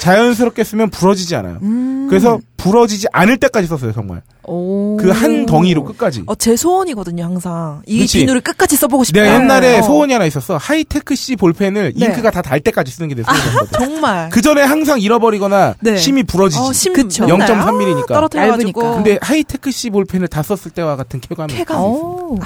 자연스럽게 쓰면 부러지지 않아요. 음. 그래서 부러지지 않을 때까지 썼어요 정말 오. 그 한 덩이로 끝까지. 어, 제 소원이거든요, 항상. 이 그치. 비누를 끝까지 써보고 싶어요. 내가 옛날에 어. 소원이 하나 있었어. 하이테크 C 볼펜을 네. 잉크가 다 달 때까지 쓰는 게 내 소원이었거든. 정말. 그 전에 항상 잃어버리거나 네. 심이 부러지지. 어, 심 그쵸. 맨날 0.3mm 니까. 떨어뜨려가지고. 얇으니까. 근데 하이테크 C 볼펜을 다 썼을 때와 같은 쾌감이 쾌감. 오.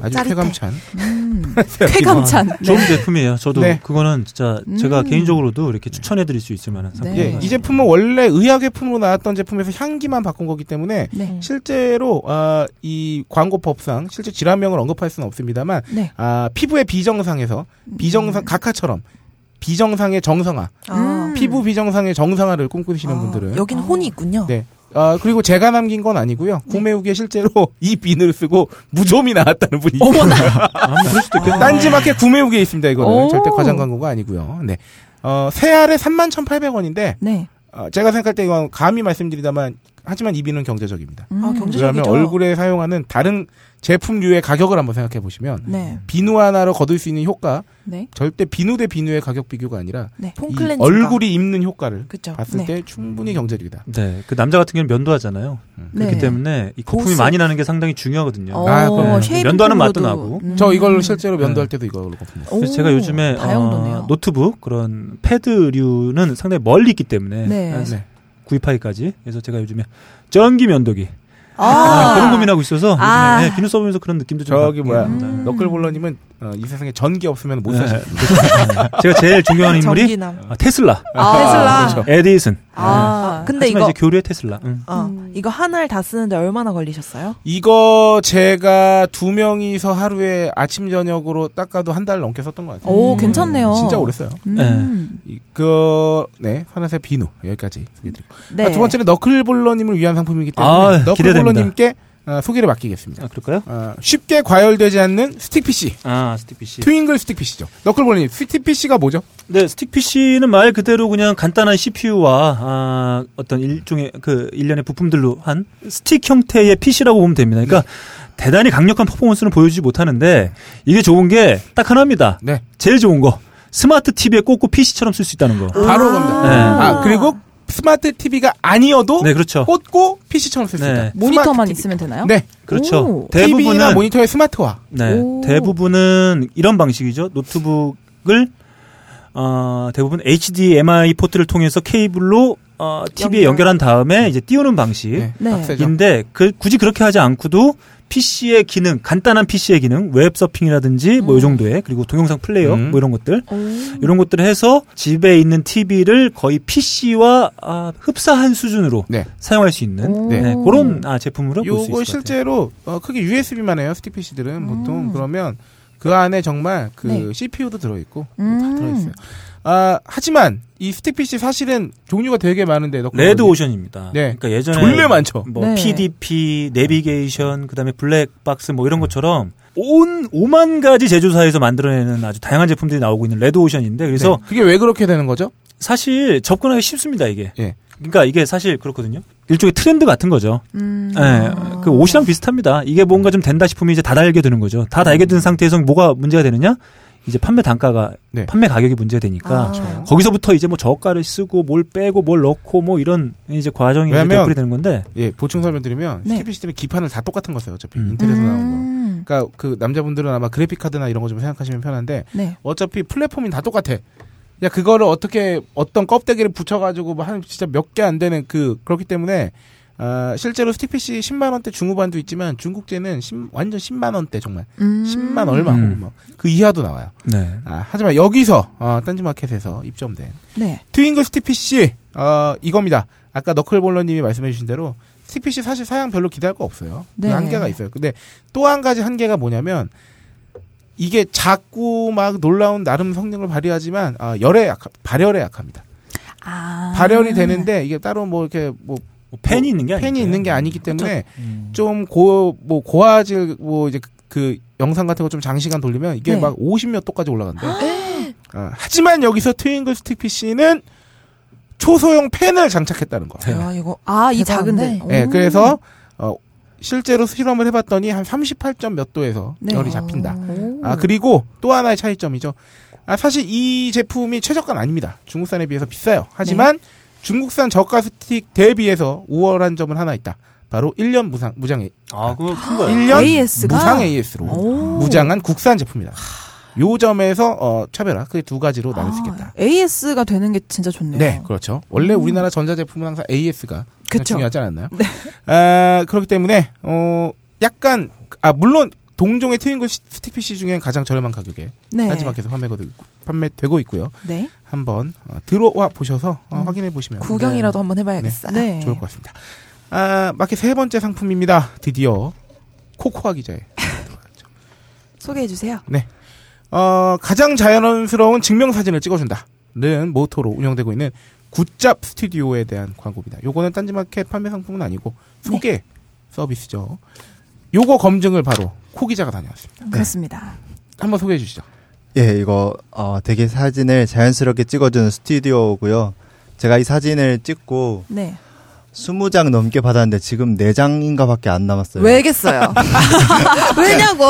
아주 짜릿해. 쾌감찬. 음. 쾌감찬. 좋은 제품이에요. 저도 네. 그거는 진짜 제가 음. 개인적으로도 이렇게 추천해드릴 수 있을 만한 상품. 네. 예, 이 제품은 원래 의약제품으로 나왔던 제품에서 향기만 바꾼 거기 때문에 네. 실제로 아, 이 광고법상 실제 질환명을 언급할 수는 없습니다만 네. 아, 피부의 비정상에서 비정상 각하처럼 비정상의 정상화, 아, 피부 비정상의 정상화를 꿈꾸시는 아, 분들은 여긴 혼이 있군요. 네. 아, 그리고 제가 남긴 건 아니고요. 구매 후기에 실제로 이 비누를 쓰고 무좀이 나왔다는 분이 있어요. 그럴 수도 있겠네. 딴지마켓 구매 후기에 있습니다. 이거는 오. 절대 과장 광고가 아니고요. 네. 어, 세 알에 31,800원인데 네. 어, 제가 생각할 때 이건 감히 말씀드리다만 하지만 이 비누는 경제적입니다. 음. 아, 경제적- 그러면 경제적이죠. 얼굴에 사용하는 다른 제품류의 가격을 한번 생각해 보시면 네. 비누 하나로 거둘 수 있는 효과 네. 절대 비누 대 비누의 가격 비교가 아니라 네. 얼굴이 입는 효과를 그쵸. 봤을 네. 때 충분히 경제적이다. 네, 그 남자 같은 경우는 면도하잖아요. 그렇기 네. 때문에 이 거품이 보습. 많이 나는 게 상당히 중요하거든요. 어, 아, 그럼 shaving 면도하는 맛도 나고. 음. 저 이걸 실제로 네. 면도할 때도 이걸로 오, 제가 요즘에. 어, 노트북 그런 패드류는 상당히 멀리 있기 때문에 네. 아, 네. 구입하기까지. 그래서 제가 요즘에 전기 면도기 아, 아, 그런 고민하고 있어서 아. 요즘에 네, 비누 써보면서 그런 느낌도 좀 저기 뭐야. 음. 너클볼러님은 어, 이 세상에 전기 없으면 못 네. 사실. 제가 제일 존경하는 인물이. 아, 테슬라, 아, 테슬라. 그렇죠. 에디슨. 아, 네. 근데 하지만 이거 이제 교류의 테슬라. 응. 어, 음. 이거 하나를 다 쓰는데 얼마나 걸리셨어요? 이거 제가 두 명이서 하루에 아침 저녁으로 닦아도 한 달 넘게 썼던 것 같아요. 오, 음. 괜찮네요. 진짜 오래 써요. 음. 이- 그, 네, 하나색 비누 여기까지 소개드리고. 네. 아, 두 번째는 너클볼러님을 위한 상품이기 때문에 아, 기대됩니다. 너클볼러 님께 어, 소개를 맡기겠습니다. 아, 그럴까요? 어, 쉽게 과열되지 않는 스틱 PC, 아, 스틱 PC. 트윙글 스틱 PC죠. 너클볼러님, 스틱 PC가 뭐죠? 네, 스틱 PC는 말 그대로 그냥 간단한 CPU와 아, 어떤 일종의 그 일련의 부품들로 한 스틱 형태의 PC라고 보면 됩니다. 그러니까 대단히 강력한 퍼포먼스는 보여주지 못하는데 이게 좋은 게 딱 하나입니다. 네, 제일 좋은 거 스마트 TV에 꽂고 PC처럼 쓸 수 있다는 거. 바로 갑니다. 네. 아, 그리고 스마트 TV가 아니어도 네, 그렇죠. 꽂고 PC처럼 쓸수 네. 있다. 모니터만 스마트 TV. 있으면 되나요? 네, 그렇죠. 오. TV나 대부분은 모니터의 스마트화. 네, 오. 대부분은 이런 방식이죠. 노트북을 어, 대부분 HDMI 포트를 통해서 케이블로 어, TV에 연결. 연결한 다음에 이제 띄우는 방식. 네, 네. 인데 그 굳이 그렇게 하지 않고도 PC의 기능, 간단한 PC의 기능, 웹 서핑이라든지 뭐이 정도의 그리고 동영상 플레이어 음. 뭐 이런 것들 오. 이런 것들을 해서 집에 있는 TV를 거의 PC와 아, 흡사한 수준으로 네. 사용할 수 있는 오. 네, 그런 아, 제품으로 볼 수 있을 것 같아요. 실제로 어, 크게 USB만 해요. 스틱 PC들은 보통 음. 그러면 그 안에 정말 그 네. CPU도 들어있고 음. 다 들어있어요. 아 하지만 이 스틱 PC 사실은 종류가 되게 많은데 너 레드 오션입니다. 네. 그러니까 예전에 졸라 많죠. 뭐 네. PMP, 내비게이션, 그다음에 블랙박스 뭐 이런 것처럼 온 5만 가지 제조사에서 만들어내는 아주 다양한 제품들이 나오고 있는 레드 오션인데 그래서 네. 그게 왜 그렇게 되는 거죠? 사실 접근하기 쉽습니다 이게. 예. 그러니까 이게 사실 그렇거든요. 일종의 트렌드 같은 거죠. 음. 예, 그 옷이랑 비슷합니다. 이게 뭔가 좀 된다 싶으면 이제 다 달게 되는 거죠. 다 달게 된 상태에서 뭐가 문제가 되느냐? 이제 판매 단가가, 네. 판매 가격이 문제가 되니까 아. 거기서부터 이제 뭐 저가를 쓰고 뭘 빼고 뭘 넣고 뭐 이런 이제 과정이 되풀이 되는 건데. 예 보충 설명드리면 네. 스틱 PC들은 기판을 다 똑같은 거 써요. 어차피 음. 인텔에서 나온 거. 음. 그러니까 그 남자분들은 아마 그래픽 카드나 이런 거 좀 생각하시면 편한데 네. 어차피 플랫폼이 다 똑같아. 야 그거를 어떻게 어떤 껍데기를 붙여가지고 뭐 한 진짜 몇 개 안 되는 그 그렇기 때문에 아, 실제로 스틱 PC 10만 원대 중후반도 있지만 중국제는 10 완전 10만 원대 정말 음. 10만 얼마 음. 뭐그 이하도 나와요. 네. 아, 하지만 여기서 어, 딴지마켓에서 입점된 네. 트윙글 스틱 PC 어, 이겁니다. 아까 너클볼러님이 말씀해주신 대로 스틱 PC 사실 사양 별로 기대할 거 없어요. 그 네. 한계가 있어요. 근데 또 한 가지 한계가 뭐냐면 이게 작고 막 놀라운 나름 성능을 발휘하지만 아, 열에 약 발열에 약합니다. 아. 발열이 되는데 이게 따로 뭐 이렇게 뭐 뭐 팬이 있는 게 아니죠. 펜이 있는 게 아니기 때문에 음. 좀고 뭐 고화질 뭐 이제 그, 그 영상 같은 거 좀 장시간 돌리면 이게 네. 막 50몇 도까지 올라간대. 아, 하지만 여기서 트윙글 스틱 PC는 초소형 팬을 장착했다는 거. 네. 야, 이거 아, 이 대단한데? 작은데. 예, 오. 그래서 어, 실제로 실험을 해봤더니 한 38점 몇 도에서 네. 열이 잡힌다. 오. 아 그리고 또 하나의 차이점이죠. 아 사실 이 제품이 최저가는 아닙니다. 중국산에 비해서 비싸요. 하지만 네. 중국산 저가 스틱 대비해서 우월한 점은 하나 있다. 바로 1년 무상 무장 아, 그거 큰 거예요. 1년 AS가? 무상 AS로 오. 무장한 국산 제품이다. 요 점에서 어, 차별화 그두 가지로 나눌 수 있겠다. 아, AS가 되는 게 진짜 좋네요. 네, 그렇죠. 원래 음. 우리나라 전자 제품은 항상 AS가 그쵸. 중요하지 않았나요? 아, 그렇기 때문에 어 약간 아 물론 동종의 트윙글 시- 스틱 PC 중에 가장 저렴한 가격에 네. 딴지마켓에서 판매되고, 있고- 판매되고 있고요. 네. 한번 어, 들어와 보셔서 어, 음. 확인해 보시면 구경이라도 한번 해봐야겠어요. 네. 좋을 것 같습니다. 아, 마켓 세 번째 상품입니다. 드디어 코코아 기자의 소개해 주세요. 어, 가장 자연스러운 증명사진을 찍어준다는 모토로 운영되고 있는 굿잡 스튜디오에 대한 광고입니다. 요거는 딴지마켓 판매 상품은 아니고 소개 서비스죠. 요거 검증을 바로 코 기자가 다녀왔습니다. 그렇습니다. 한번 소개해 주시죠. 예, 이거 어, 되게 사진을 자연스럽게 찍어주는 스튜디오고요. 제가 이 사진을 찍고 네. 20장 넘게 받았는데 지금 4장인가 밖에 안 남았어요. 왜겠어요? 왜냐고.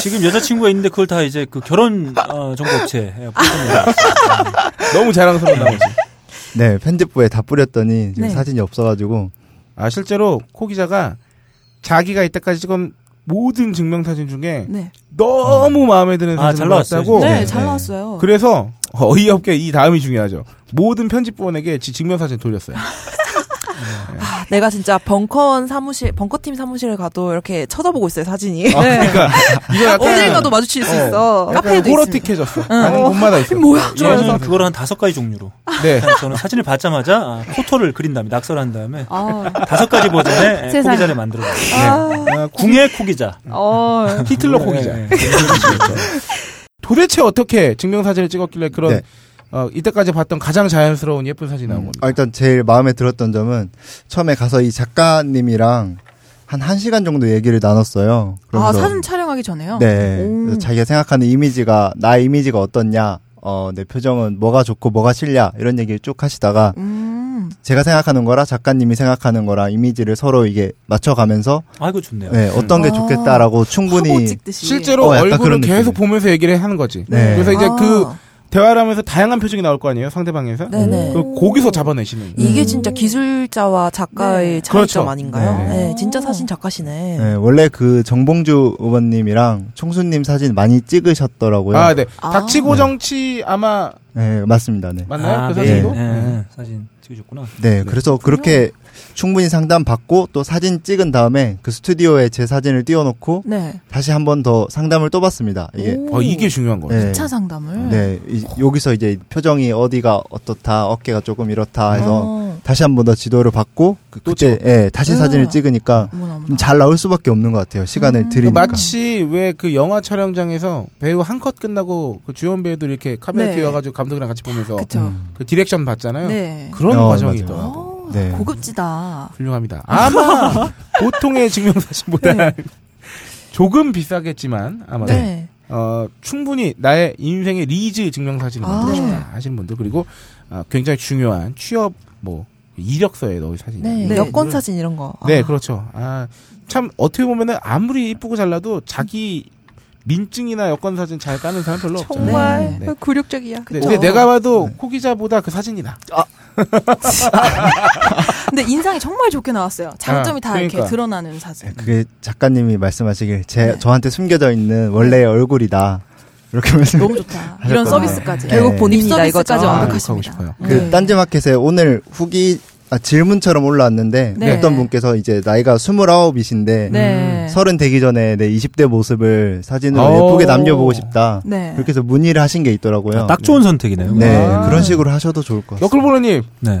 지금 여자친구가 있는데 그걸 다 이제 그 결혼 어, 정보업체에 보내요. 너무 자랑스러운 나머지. 네, 편집부에 다 뿌렸더니 지금 네. 사진이 없어가지고 아 실제로 코 기자가 자기가 이때까지 찍은 모든 증명사진 중에 네. 너무 마음에 드는 아, 사진을 봤다고. 네, 네, 잘 네. 나왔어요. 그래서 어이없게 이 다음이 중요하죠. 모든 편집부원에게 지 증명사진 돌렸어요. 아, 내가 진짜 벙커원 사무실, 벙커팀 사무실에 가도 이렇게 쳐다보고 있어요, 사진이. 아, 그러니까 이거 약간 어딜 가도 마주칠 수 어, 있어. 카페에도. 호러틱해졌어. 가는 곳마다 있어. 뭐야? 저는 그걸 한 다섯 가지 종류로. 네. 저는 사진을 받자마자 아, 포토를 그린 다음에 낙서한 다음에 아, 다섯 가지 버전의 예. 코기자를 만들었어요. 아, 궁예 코기자. 어, 히틀러 코기자. 네, 도대체 어떻게 증명사진을 찍었길래 그런 네. 어, 이때까지 봤던 가장 자연스러운 예쁜 사진이 나온 겁니다. 아, 일단 제일 마음에 들었던 점은 처음에 가서 이 작가님이랑 한 1시간 정도 얘기를 나눴어요. 아, 사진 촬영하기 전에요? 네. 자기가 생각하는 이미지가 나 이미지가 어떻냐? 어, 내 표정은 뭐가 좋고 뭐가 싫냐? 이런 얘기를 쭉 하시다가 음. 제가 생각하는 거랑 작가님이 생각하는 거랑 이미지를 서로 이게 맞춰가면서 아이고 좋네요. 네, 어떤 게 아, 좋겠다라고 충분히 찍듯이. 실제로 어, 얼굴을 그런 계속. 보면서 얘기를 하는 거지. 네. 그래서 이제 아. 그 대화를 하면서 다양한 표정이 나올 거 아니에요, 상대방에서. 네네. 그 거기서 잡아내시는. 이게 음. 진짜 기술자와 작가의 네. 차이점 그렇죠. 아닌가요? 네. 네. 진짜 사진 작가시네. 네, 원래 그 정봉주 의원님이랑 총수님 사진 많이 찍으셨더라고요. 아, 네. 아. 닥치고 네. 정치 아마 네, 맞습니다. 네. 맞나요? 아, 그 네. 사진도? 네, 네. 네. 사진 찍으셨구나. 네, 그래서 그렇게 충분히 상담 받고 또 사진 찍은 다음에 그 스튜디오에 제 사진을 띄워놓고 네. 다시 한 번 더 상담을 또 받습니다. 이게 오. 어, 이게 중요한 거예요. 네. 2차 상담을. 네, 이- 여기서 이제 표정이 어디가 어떻다, 어깨가 조금 이렇다 해서 어. 다시 한 번 더 지도를 받고 그, 또 그때 예, 다시 음. 사진을 찍으니까 어머나, 어머나. 좀잘 나올 수밖에 없는 것 같아요. 시간을 음. 들이니까. 마치 왜 그 영화 촬영장에서 배우 한 컷 끝나고 그 주연 배우들 이렇게 카메라 네. 띄워가지고 감독이랑 같이 보면서 그쵸. 음. 그 direction 받잖아요. 네. 그런 어, 과정이 맞아요. 있더라고. 어, 네. 고급지다. 훌륭합니다. 아마 보통의 증명사진보다 조금 비싸겠지만 아마도 네. 어, 충분히 나의 인생의 리즈 증명사진을 아. 만들고 싶다 네. 하시는 분들 그리고 어, 굉장히 중요한 취업 뭐 이력서에 넣을 사진. 네, 네. 여권 사진 이런 거. 네, 아. 그렇죠. 아, 참 어떻게 보면은 아무리 이쁘고 잘나도 자기 민증이나 여권 사진 잘 까는 사람 별로 없죠. 정말 네. 굴욕적이야. 네, 그쵸. 근데 내가 봐도 코 기자보다 그 사진이 나. 근데 인상이 정말 좋게 나왔어요. 장점이 아, 다 그러니까. 이렇게 드러나는 사진. 그게 작가님이 말씀하시길 제 네. 저한테 숨겨져 있는 원래의 얼굴이다. 이렇게 말씀. 너무 좋다. 이런 하셨거든요. 서비스까지. 네. 결국 본인이다 아, 완벽하십니다. 욕하고 싶어요. 그 네. 딴지마켓에 오늘 후기 아, 질문처럼 올라왔는데 네. 어떤 분께서 이제 나이가 29이신데 네. 서른 되기 전에 내 20대 모습을 사진으로 오. 예쁘게 남겨보고 싶다. 네. 그렇게 해서 문의를 하신 게 있더라고요. 아, 딱 좋은 선택이네요. 네, 아. 그런 식으로 하셔도 좋을 것 같아요. 너클볼러님 네.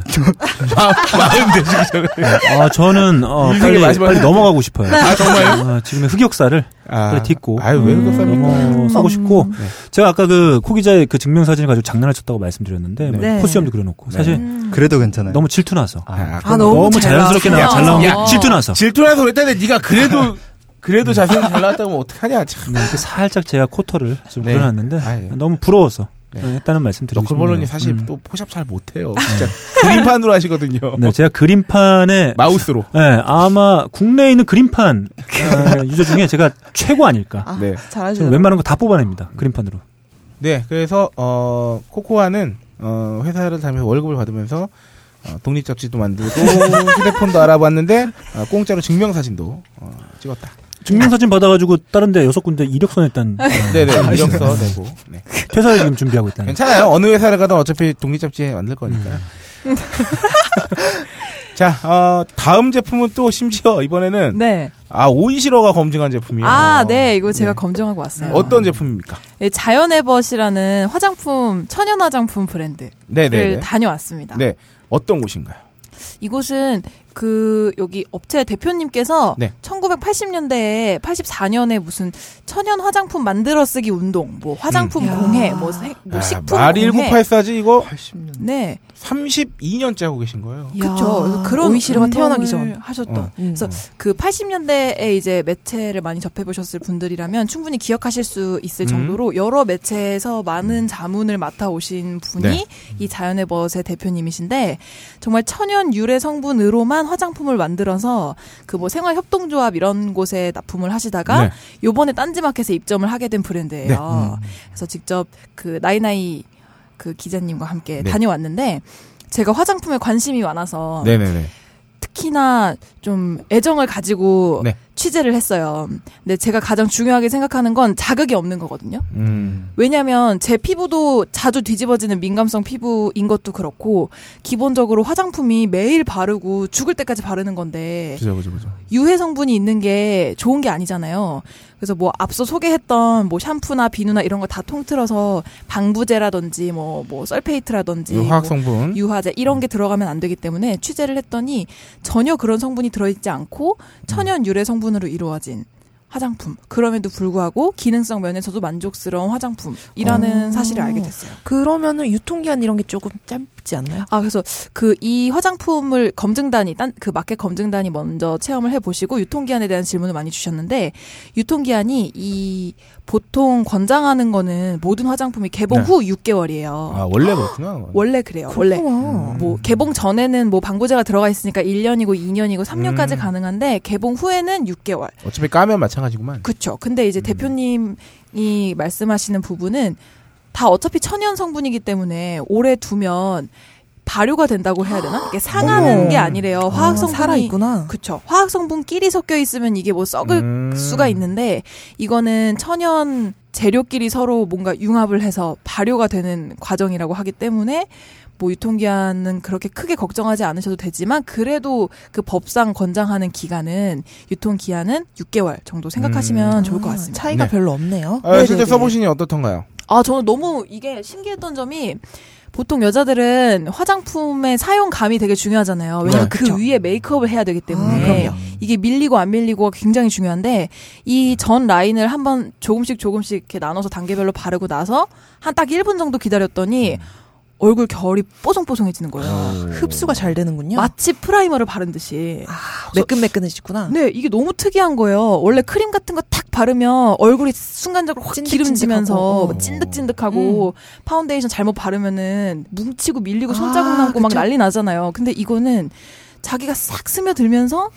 마음 되시기 전에. 아, 저는 어, 빨리, 마지막 빨리 넘어가고 싶어요. 아 정말요? 어, 지금의 흑역사를 아, 빨리 딛고 아유 왜 그거 쌉니까? 어, 쓰고 싶고 네. 제가 아까 그 코 기자의 그 증명사진을 가지고 장난을 쳤다고 말씀드렸는데 뭐 네. 코수염도 그려놓고 사실 음. 그래도 괜찮아요. 너무 질투 나서 아, 아, 너무 너무 잘 자연스럽게 나왔어. 나, 잘 나온 게 야. 질투 나서 질투 나서 그랬다는데 네가 그래도 그래도 자세히 잘 나왔다고 하면 어떡하냐 참. 네, 이렇게 살짝 제가 코터를 좀 네. 그려놨는데 아유. 너무 부러워서 네. 네, 했다는 말씀 드리고 싶네요. 너클볼러님 사실 음. 또 포샵 잘 못해요. 진짜 그림판으로 하시거든요. 네, 제가 그림판에 마우스로. 네, 아마 국내에 있는 그림판 어, 유저 중에 제가 최고 아닐까. 아, 네. 잘하시네요. 웬만한 거 다 뽑아냅니다. 그림판으로. 네, 그래서 어 코코아는 어 회사를 다니면서 월급을 받으면서 어, 독립 잡지도 만들고 휴대폰도 알아봤는데 어, 공짜로 증명 사진도 어, 찍었다. 증명사진 받아가지고 다른데 여섯 군데 이력서 어, 네네 이력서 내고. 네. 회사를 지금 준비하고 있다는. 괜찮아요. 어느 회사를 가든 어차피 독립 잡지에 만들 거니까. 음. 자, 어, 다음 제품은 또 심지어 이번에는 네. 아 오이시러가 검증한 제품이에요. 아, 네. 이거 제가 네. 검증하고 왔어요. 어떤 제품입니까? 네, 자연에벗이라는 화장품, 천연 화장품 브랜드를 네네. 다녀왔습니다. 네, 어떤 곳인가요? 이곳은 그 여기 업체 대표님께서 네. 1980년대에 84년에 무슨 천연 화장품 만들어 쓰기 운동, 뭐 화장품 음. 공해, 야. 뭐, 세- 뭐 아, 식품 말 공해. 1984지 이거 80년. 네, 32년째 하고 계신 거예요. 그렇죠. 그런 오이시로가 태어나기 전. 하셨던. 어. 음. 그래서 그 80년대에 이제 매체를 많이 접해 보셨을 분들이라면 충분히 기억하실 수 있을 음. 정도로 여러 매체에서 많은 자문을 맡아 오신 분이 네. 이 자연의 벗의 대표님이신데 정말 천연 유래 성분으로만 화장품을 만들어서 그 뭐 생활협동조합 이런 곳에 납품을 하시다가 네. 요번에 딴지마켓에 입점을 하게 된 브랜드예요. 네. 그래서 직접 그 나이나이 그 기자님과 함께 네. 다녀왔는데 제가 화장품에 관심이 많아서 네네네. 특히나 좀 애정을 가지고 네. 취재를 했어요. 근데 제가 가장 중요하게 생각하는 건 자극이 없는 거거든요. 음. 왜냐하면 제 피부도 자주 뒤집어지는 민감성 피부인 것도 그렇고 기본적으로 화장품이 매일 바르고 죽을 때까지 바르는 건데 그죠 그죠 그죠. 유해 성분이 있는 게 좋은 게 아니잖아요. 그래서 뭐 앞서 소개했던 뭐 샴푸나 비누나 이런 거 다 통틀어서 방부제라든지 뭐뭐 sulfate라든지 이뭐 화학 성분. 유화제 이런 게 들어가면 안 되기 때문에 취재를 했더니 전혀 그런 성분이 들어있지 않고 천연 유래 성분으로 이루어진 화장품. 그럼에도 불구하고 기능성 면에서도 만족스러운 화장품이라는 어. 사실을 알게 됐어요. 그러면은 유통기한 이런 게 조금 짧 지 않나요? 아 그래서 그 이 화장품을 검증단이 딴 그 마켓 검증단이 먼저 체험을 해보시고 유통기한에 대한 질문을 많이 주셨는데 유통기한이 이 보통 권장하는 거는 모든 화장품이 개봉 네. 후 6개월이에요. 아 원래 그렇구나. 원래 그래요. 원래 그렇구나. 음. 뭐 개봉 전에는 뭐 방부제가 들어가 있으니까 1년이고 2년이고 3년까지 음. 가능한데 개봉 후에는 6개월. 어차피 까면 마찬가지구만. 그렇죠. 근데 이제 음. 대표님이 말씀하시는 부분은 다 어차피 천연 성분이기 때문에 오래 두면 발효가 된다고 해야 되나? 이게 상하는. 게 아니래요. 화학 아, 성분이 살아 있구나. 그쵸. 화학 성분끼리 섞여 있으면 이게 뭐 썩을 음. 수가 있는데 이거는 천연 재료끼리 서로 뭔가 융합을 해서 발효가 되는 과정이라고 하기 때문에 뭐 유통기한은 그렇게 크게 걱정하지 않으셔도 되지만 그래도 그 법상 권장하는 기간은 유통기한은 6개월 정도 생각하시면 음. 좋을 것 아, 같습니다. 차이가 네. 별로 없네요. 아, 실제 네네네. 써보시니 어떻던가요? 아, 저는 너무 이게 신기했던 점이 보통 여자들은 화장품의 사용감이 되게 중요하잖아요. 왜냐면 네. 그 그쵸. 위에 메이크업을 해야 되기 때문에. 아. 이게 밀리고 안 밀리고가 굉장히 중요한데 이 전 라인을 한번 조금씩 조금씩 이렇게 나눠서 단계별로 바르고 나서 한 딱 1분 정도 기다렸더니 얼굴 결이 뽀송뽀송해지는 거예요. 흡수가 잘 되는군요. 마치 프라이머를 바른 듯이. 아, 매끈매끈해지구나. 네, 이게 너무 특이한 거예요. 원래 크림 같은 거 탁 바르면 얼굴이 순간적으로 확. 기름지면서 뭐 어. 찐득찐득하고 파운데이션 잘못 바르면은 뭉치고 밀리고 손자국 아, 남고 막. 난리 나잖아요. 근데 이거는 자기가 싹 스며들면서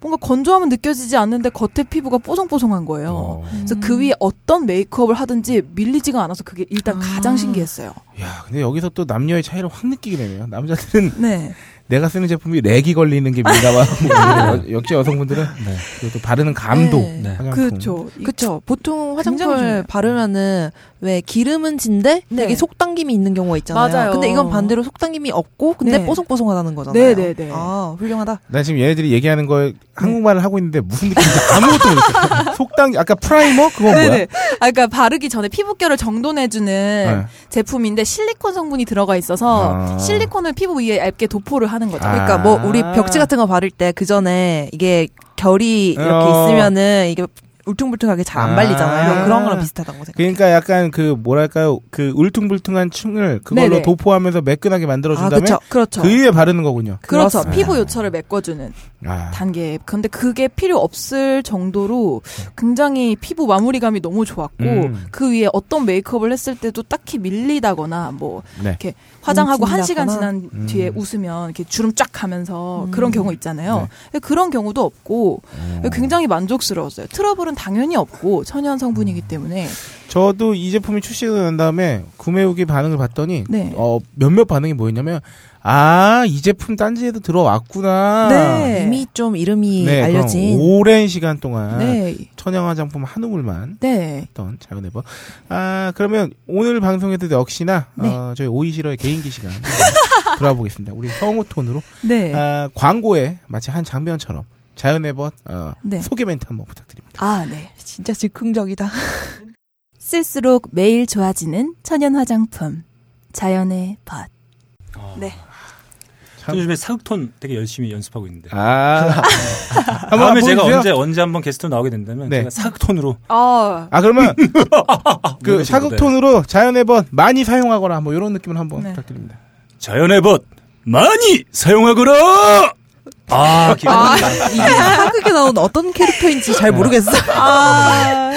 뭔가 건조함은 느껴지지 않는데 겉에 피부가 뽀송뽀송한 거예요. 어. 그래서 그 위에 어떤 메이크업을 하든지 밀리지가 않아서 그게 일단 아. 가장 신기했어요. 야, 근데 여기서 또 남녀의 차이를 확 느끼게 되네요. 남자들은 네. 내가 쓰는 제품이 lag이 걸리는 게 민감하고 여- 역시 여성분들은 네. 또 바르는 감도 네. 네. 그렇죠. 그쵸. 보통 화장품을. 바르면은 왜 기름은 진데 네. 되게 속당김이 있는 경우가 있잖아요. 맞아요. 근데 이건 반대로 속당김이 없고 근데 네. 뽀송뽀송하다는 거잖아요. 네, 네, 네. 아, 훌륭하다. 난 지금 얘네들이 얘기하는 걸 한국말을 하고 있는데 무슨 느낌인지 아무것도 모르겠어. 속당 아까 primer 그건 뭐야? 네네. 아, 그러니까 바르기 전에 피부결을 정돈해주는 네. 제품인데 실리콘 성분이 들어가 있어서 아. 실리콘을 피부 위에 얇게 도포를 하는 거죠. 아. 그러니까 뭐 우리 벽지 같은 거 바를 때 그 전에 이게 결이 이렇게 어. 있으면은 이게 울퉁불퉁하게 잘안 아. 발리잖아요. 그런 거랑 비슷하다고 생각해요. 그러니까 약간 그 뭐랄까요 그 울퉁불퉁한 층을 그걸로 네네. 도포하면서 매끈하게 만들어준 아, 다음에 그쵸. 그렇죠. 그 위에 바르는 거군요. 그렇죠. 피부 요철을 메꿔 주는 아, 단계. 근데 그게 필요 없을 정도로 굉장히 피부 마무리감이 너무 좋았고 음. 그 위에 어떤 메이크업을 했을 때도 딱히 밀리다거나 뭐 네. 이렇게 화장하고 한 시간. 지난 음. 뒤에 웃으면 이렇게 주름 쫙 가면서 음. 그런 경우 있잖아요. 네. 그런 경우도 없고 어. 굉장히 만족스러웠어요. 트러블은 당연히 없고 천연 성분이기 때문에 저도 이 제품이 출시가 난 다음에 구매 후기 반응을 봤더니 네. 어, 몇몇 반응이 뭐였냐면 아 이 제품 딴지에도 들어왔구나. 네. 이미 좀 이름이 네, 알려진 오랜 시간 동안 네. 천연 화장품 한 우물만 네. 했던 자연해버. 아 그러면 오늘 방송에도 역시나 네. 어, 저희 오이시러의 개인기 시간 돌아와 보겠습니다. 우리 성우 톤으로 네. 아, 광고에 마치 한 장면처럼 자연해버 어, 네. 소개 멘트 한번 부탁드립니다. 아, 네. 진짜 즉흥적이다. 쓸수록 매일 좋아지는 천연 화장품. 자연의 벗. 네. 참. 요즘에 사극톤 되게 열심히 연습하고 있는데. 아. 한번 다음에 제가 보여주세요. 언제 언제 한번 게스트로 나오게 된다면 네. 제가 사극톤으로 어. 아 그러면 그 사극톤으로 자연의 벗 많이 사용하거나 뭐 이런 느낌을 한번 네. 부탁드립니다. 자연의 벗 많이 사용하거라. 아, 기가 아, 막히다. 이게 사극에 나온 어떤 캐릭터인지 잘 모르겠어. 아.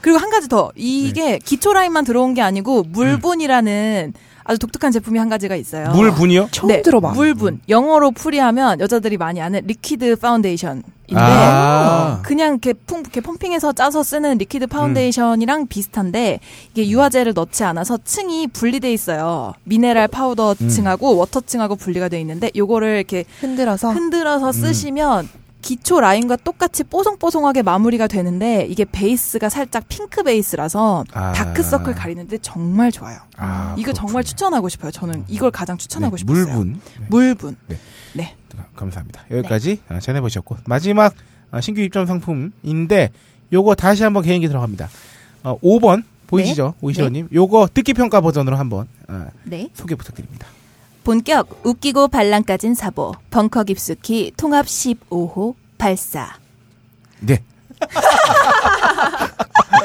그리고 한 가지 더. 이게 기초 라인만 들어온 게 아니고 물분이라는 아주 독특한 제품이 한 가지가 있어요. 물분이요? 처음 들어봐. 물분. 영어로 풀이하면 여자들이 많이 아는 liquid 파운데이션 인데 아. 그냥 이렇게, 풍, 이렇게 pumping해서 짜서 쓰는 liquid 파운데이션이랑 비슷한데 이게 유화제를 넣지 않아서 층이 분리돼 있어요. 미네랄 파우더 층하고 water 층하고 분리가 돼 있는데 요거를 이렇게 흔들어서 흔들어서 쓰시면 기초 라인과 똑같이 뽀송뽀송하게 마무리가 되는데 이게 베이스가 살짝 핑크 베이스라서 아. 다크서클 가리는데 정말 좋아요. 아, 이거 그렇군요. 정말 추천하고 싶어요. 저는 이걸 가장 추천하고 네, 싶었어요. 물분. 네. 물분. 네. 네. 감사합니다. 여기까지 아, 전해보셨고 마지막 아, 신규 입점 상품인데 요거 다시 한번 개인기 들어갑니다. 어, 5번 보이시죠? 오이시로님. 요거 듣기 평가 버전으로 한번 아, 네. 소개 부탁드립니다. 본격 웃기고 발랑까진 사보 벙커 깊숙이 통합 15호 발사. 네.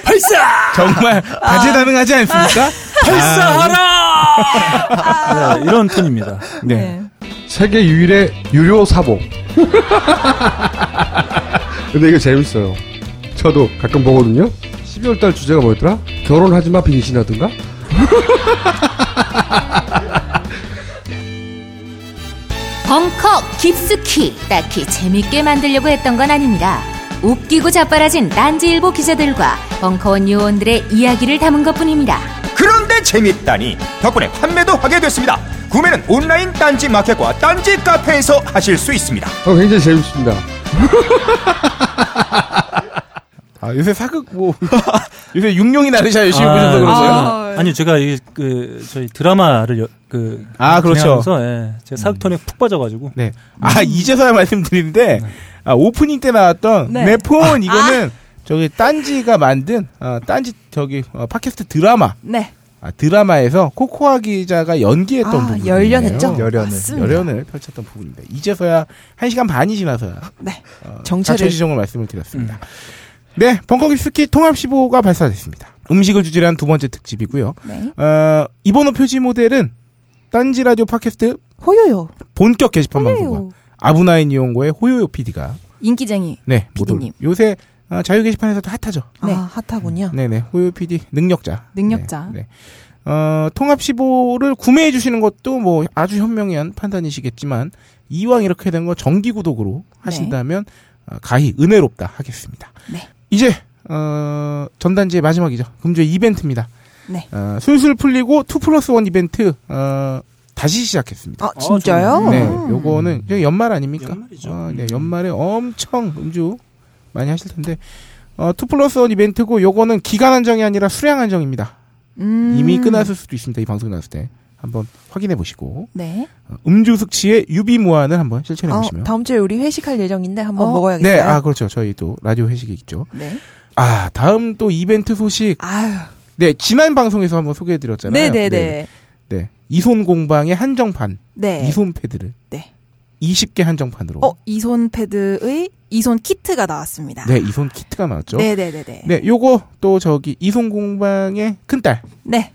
발사! 정말 다재다능하지 않습니까? 발사하라! 네, 이런 톤입니다. 네. 세계 유일의 유료 사복. 근데 이거 재밌어요. 저도 가끔 보거든요. 12월 달 주제가 뭐였더라? 결혼하지 마 빙신하든가? 벙커 깊숙이 딱히 재밌게 만들려고 했던 건 아닙니다. 웃기고 자빠라진 딴지일보 기자들과 벙커원 요원들의 이야기를 담은 것뿐입니다. 그런데 재밌다니 덕분에 판매도 하게 됐습니다. 구매는 온라인 딴지 마켓과 딴지 카페에서 하실 수 있습니다. 어, 굉장히 재밌습니다. 아, 요새 사극 뭐 요새 육룡이 나르샤 열심히 보셔서 그러세요? 아, 아니요, 제가 이, 그, 저희 드라마를, 여- 그, 아, 그렇죠. 진행하면서, 예, 제가 사극톤에 푹 빠져가지고. 네. 아, 이제서야 말씀드리는데, 아, 오프닝 때 나왔던 네. 내 폰, 이거는 저기 딴지가 만든, 어, 딴지 저기, 어, 팟캐스트 드라마. 네. 아, 드라마에서 코코아 기자가 연기했던 아, 부분. 열연했죠? 열연을. 맞습니다. 열연을 펼쳤던 부분입니다. 이제서야 한 시간 반이 지나서야 네. 어, 정체를- 자초지종을 말씀을 드렸습니다. 네, 벙커기 스키 통합 15가 발사됐습니다. 음식을 주제로 한 두 번째 특집이고요. 네. 어, 이번 호 표지 모델은 딴지 라디오 팟캐스트 호요요. 본격 게시판 방송과 호요요. 아브나인 이용고의 호요요 PD가 인기쟁이. 네, 모두 PD님. 요새 어, 자유 게시판에서도 핫하죠. 네. 아, 핫하군요. 네네, 호요 PD 능력자. 능력자. 네, 네. 어, 통합 15를 구매해 주시는 것도 뭐 아주 현명한 판단이시겠지만 이왕 이렇게 된 거 정기 구독으로 하신다면 어, 가히 은혜롭다 하겠습니다. 네. 이제 어, 전단지의 마지막이죠. 금주의 이벤트입니다. 네. 어, 술술 풀리고 2 플러스 1 이벤트 어, 다시 시작했습니다. 아, 진짜요? 네, 요거는 이제 연말 아닙니까? 연말이죠. 어, 네, 연말에 엄청 음주 많이 하실 텐데 어, 2 플러스 1 이벤트고 요거는 기간 한정이 아니라 수량 한정입니다. 음. 이미 끝났을 수도 있습니다. 이 방송 나왔을 때 한번 확인해 보시고 네. 어, 음주 숙취의 유비무환을 한번 실천해 아, 보시면 다음 주에 우리 회식할 예정인데 한번 어? 먹어야겠어요. 네, 아 그렇죠. 저희 또 라디오 회식이 있죠. 네. 아 다음 또 이벤트 소식. 아유. 네 지난 방송에서 한번 소개해 드렸잖아요. 네네 네. 네. 이손 공방의 한정판 네. 이손 패드를 네. 20개 한정판으로. 어, 이손 패드의 이손 키트가 나왔습니다. 네, 이손 키트가 나왔죠. 네네네네. 네, 요거 또 저기 이손 공방의 큰딸 네.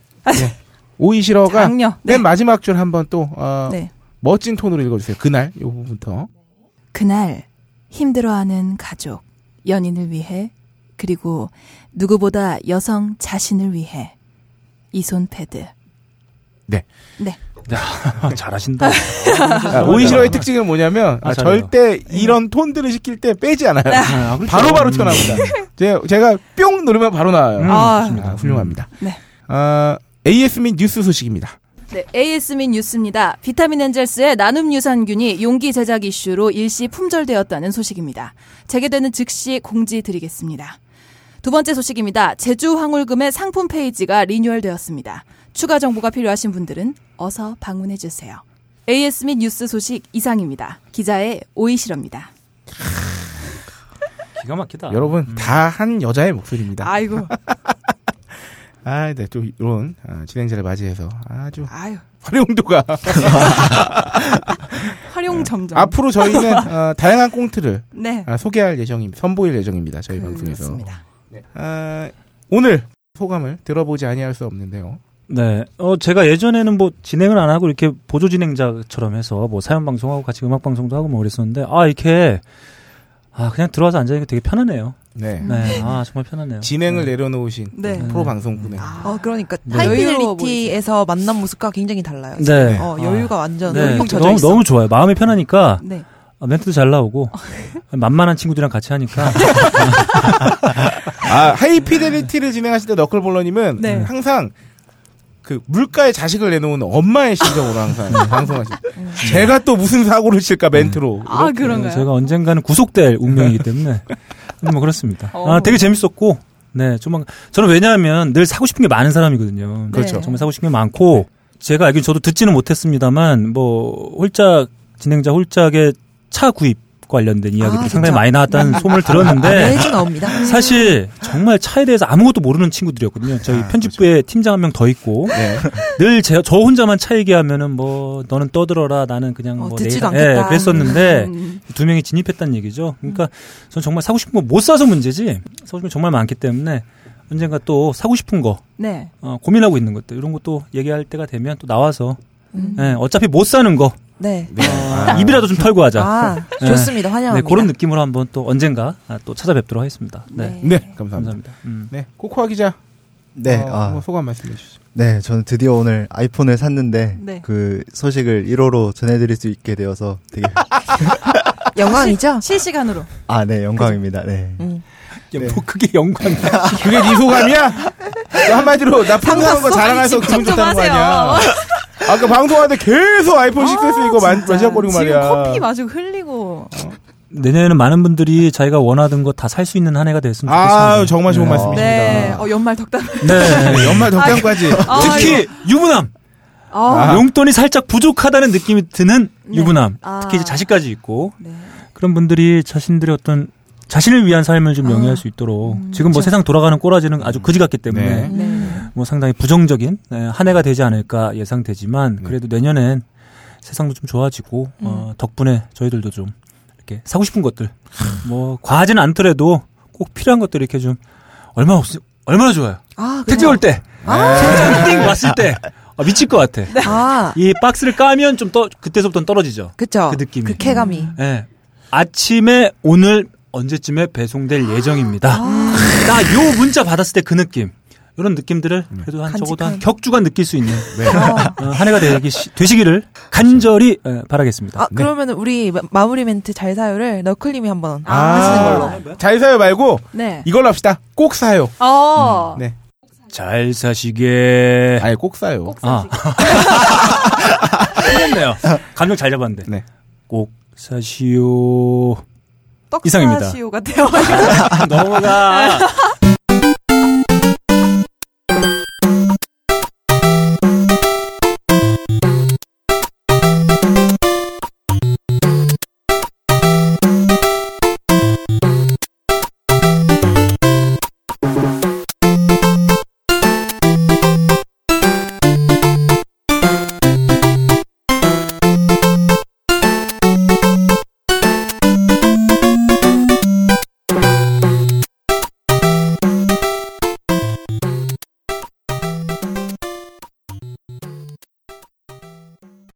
오이시러가 장녀. 맨 네. 마지막 줄 한번 또 어, 네. 멋진 톤으로 읽어주세요. 그날 요 부분부터. 그날 힘들어하는 가족, 연인을 위해 그리고 누구보다 여성 자신을 위해 이손 패드. 네. 네. 잘하신다. 아, 오이시러의 특징은 뭐냐면 아, 아. 절대 이런 톤들을 시킬 때 빼지 않아요. 아, 그렇죠. 바로 바로 튀어나옵니다. 제가, 제가 뿅 누르면 바로 나와요. 음, 아. 좋습니다. 아, 훌륭합니다. 네. 아, AS 및 뉴스 소식입니다. 네, AS 민 뉴스입니다. 비타민 엔젤스의 나눔 유산균이 용기 제작 이슈로 일시 품절되었다는 소식입니다. 재개되는 즉시 공지 드리겠습니다. 두 번째 소식입니다. 제주 황울금의 상품 페이지가 리뉴얼되었습니다. 추가 정보가 필요하신 분들은 어서 방문해 주세요. AS 민 뉴스 소식 이상입니다. 기자의 오이시러입니다. 기가 막히다. 여러분 다한 여자의 목소리입니다. 아이고, 아, 네, 또 이런 아, 진행자를 맞이해서 아주 아유. 활용도가 활용 점점. 앞으로 저희는 어, 다양한 꽁트를 네. 아, 소개할 예정입니다. 선보일 예정입니다. 저희 방송에서. 그렇습니다. 아, 오늘 소감을 들어보지 아니할 수 없는데요. 네. 어, 제가 예전에는 뭐 진행을 안 하고 이렇게 보조 진행자처럼 해서 뭐 사연 방송하고 같이 음악 방송도 하고 뭐 그랬었는데, 아, 이렇게, 아, 그냥 들어와서 앉아있는 게 되게 편하네요. 네. 네. 아, 정말 편하네요. 진행을 네. 내려놓으신 네. 프로 방송군에 어, 그러니까 네. 하이피델리티에서 만난 모습과 굉장히 달라요. 네. 어, 여유가 완전 네. 너무. 너무 좋아요. 마음이 편하니까, 네. 아, 멘트도 잘 나오고, 만만한 친구들이랑 같이 하니까, 아, 하이피델리티를 진행하실 때 너클볼러님은 네. 항상 그 물가에 자식을 내놓은 엄마의 심정으로 항상 방송하실 때 제가 또 무슨 사고를 칠까 멘트로 아, 이렇게. 그런가요? 제가 언젠가는 구속될 운명이기 때문에, 뭐 그렇습니다. 어. 아, 되게 재밌었고, 네, 조만 저는 왜냐하면 늘 사고 싶은 게 많은 사람이거든요. 그렇죠. 정말 사고 싶은 게 많고, 제가 알기로 저도 듣지는 못했습니다만, 뭐, 홀짝, 진행자 홀짝의 차 구입 관련된 이야기들이 아, 상당히? 많이 나왔다는 소문을 들었는데, 매주 나옵니다. 사실 정말 차에 대해서 아무것도 모르는 친구들이었거든요. 저희 아, 편집부에 팀장 한 명 더 있고, 네. 늘 제, 저 혼자만 차 얘기하면은 뭐, 너는 떠들어라, 나는 그냥 어, 뭐, 듣지도 내일- 예, 않겠다. 그랬었는데, 음. 두 명이 진입했다는 얘기죠. 그러니까 전 정말 사고 싶은 거 못 사서 문제지 사고 싶은 거 정말 많기 때문에 언젠가 또 사고 싶은 거 네. 어, 고민하고 있는 것들 이런 것도 얘기할 때가 되면 또 나와서 음. 예, 어차피 못 사는 거 네. 어, 입이라도 좀 털고 하자. 아, 네. 좋습니다. 네, 환영합니다. 그런 느낌으로 한번 또 언젠가 아, 또 찾아뵙도록 하겠습니다. 네, 네, 감사합니다. 감사합니다. 음. 네, 코코아 기자. 네, 어, 아, 소감 말씀해 주시죠. 네, 저는 드디어 오늘 아이폰을 샀는데 네. 그 소식을 1호로 전해드릴 수 있게 되어서 되게 영광이죠? 실시간으로. 아, 네, 영광입니다. 네. 음. 야, 뭐 그게 영광이야. 그게 네 소감이야? 너 한마디로 나 풍성한 거 자랑해서 기분 좋다는 거. 아니야? 아까 방송하는데 계속 아이폰 6S 이거 만, 만지작거리고 말이야. 지금 커피 마시고 흘리고. 내년에는 많은 분들이 자기가 원하던 거 다 살 수 있는 한 해가 됐으면 좋겠습니다. 아, 정말 좋은 네. 말씀이십니다. 네. 어, 연말 덕담. 네. 연말 덕담까지. 아, 특히 유부남 아, 아. 용돈이 살짝 부족하다는 느낌이 드는 네. 유부남 아. 특히 이제 자식까지 있고 네. 그런 분들이 자신들의 어떤 자신을 위한 삶을 좀 아. 영위할 수 있도록 음, 지금 뭐 그렇죠. 세상 돌아가는 꼬라지는 아주 거지 같기 때문에 네. 네. 뭐 상당히 부정적인 네, 한 해가 되지 않을까 예상되지만 네. 그래도 내년엔 세상도 좀 좋아지고 어, 덕분에 저희들도 좀 이렇게 사고 싶은 것들 뭐 과하지는 않더라도 꼭 필요한 것들 이렇게 좀 얼마 없 얼마나 좋아요 아, 택배 올 때 아. 띵 왔을 때 아, 미칠 것 같아 아, 이 박스를 까면 좀 떠, 그때서부터는 떨어지죠. 그쵸. 그 느낌이. 그 쾌감이. 예. 아침에 오늘 언제쯤에 배송될 예정입니다. 나요 문자 받았을 때 그 느낌. 이런 느낌들을 그래도 한 적어도 한. 격주간 느낄 수 있는 네. 어, 한 해가 되기, 시- 되시기를 간절히 예, 바라겠습니다. 아, 그러면 우리 마- 마무리 멘트 잘 사요를 너클님이 한번 아, 하시는 걸로. 잘 사요 말고 네. 이걸로 합시다. 꼭 사요. 어. 네. 잘 사시게. 아니 꼭 사요. 꼭 아. 틀렸네요. 감정 잘 잡았는데. 네. 꼭 사시오. 이상입니다. 떡사시오 같아요. 넘어가.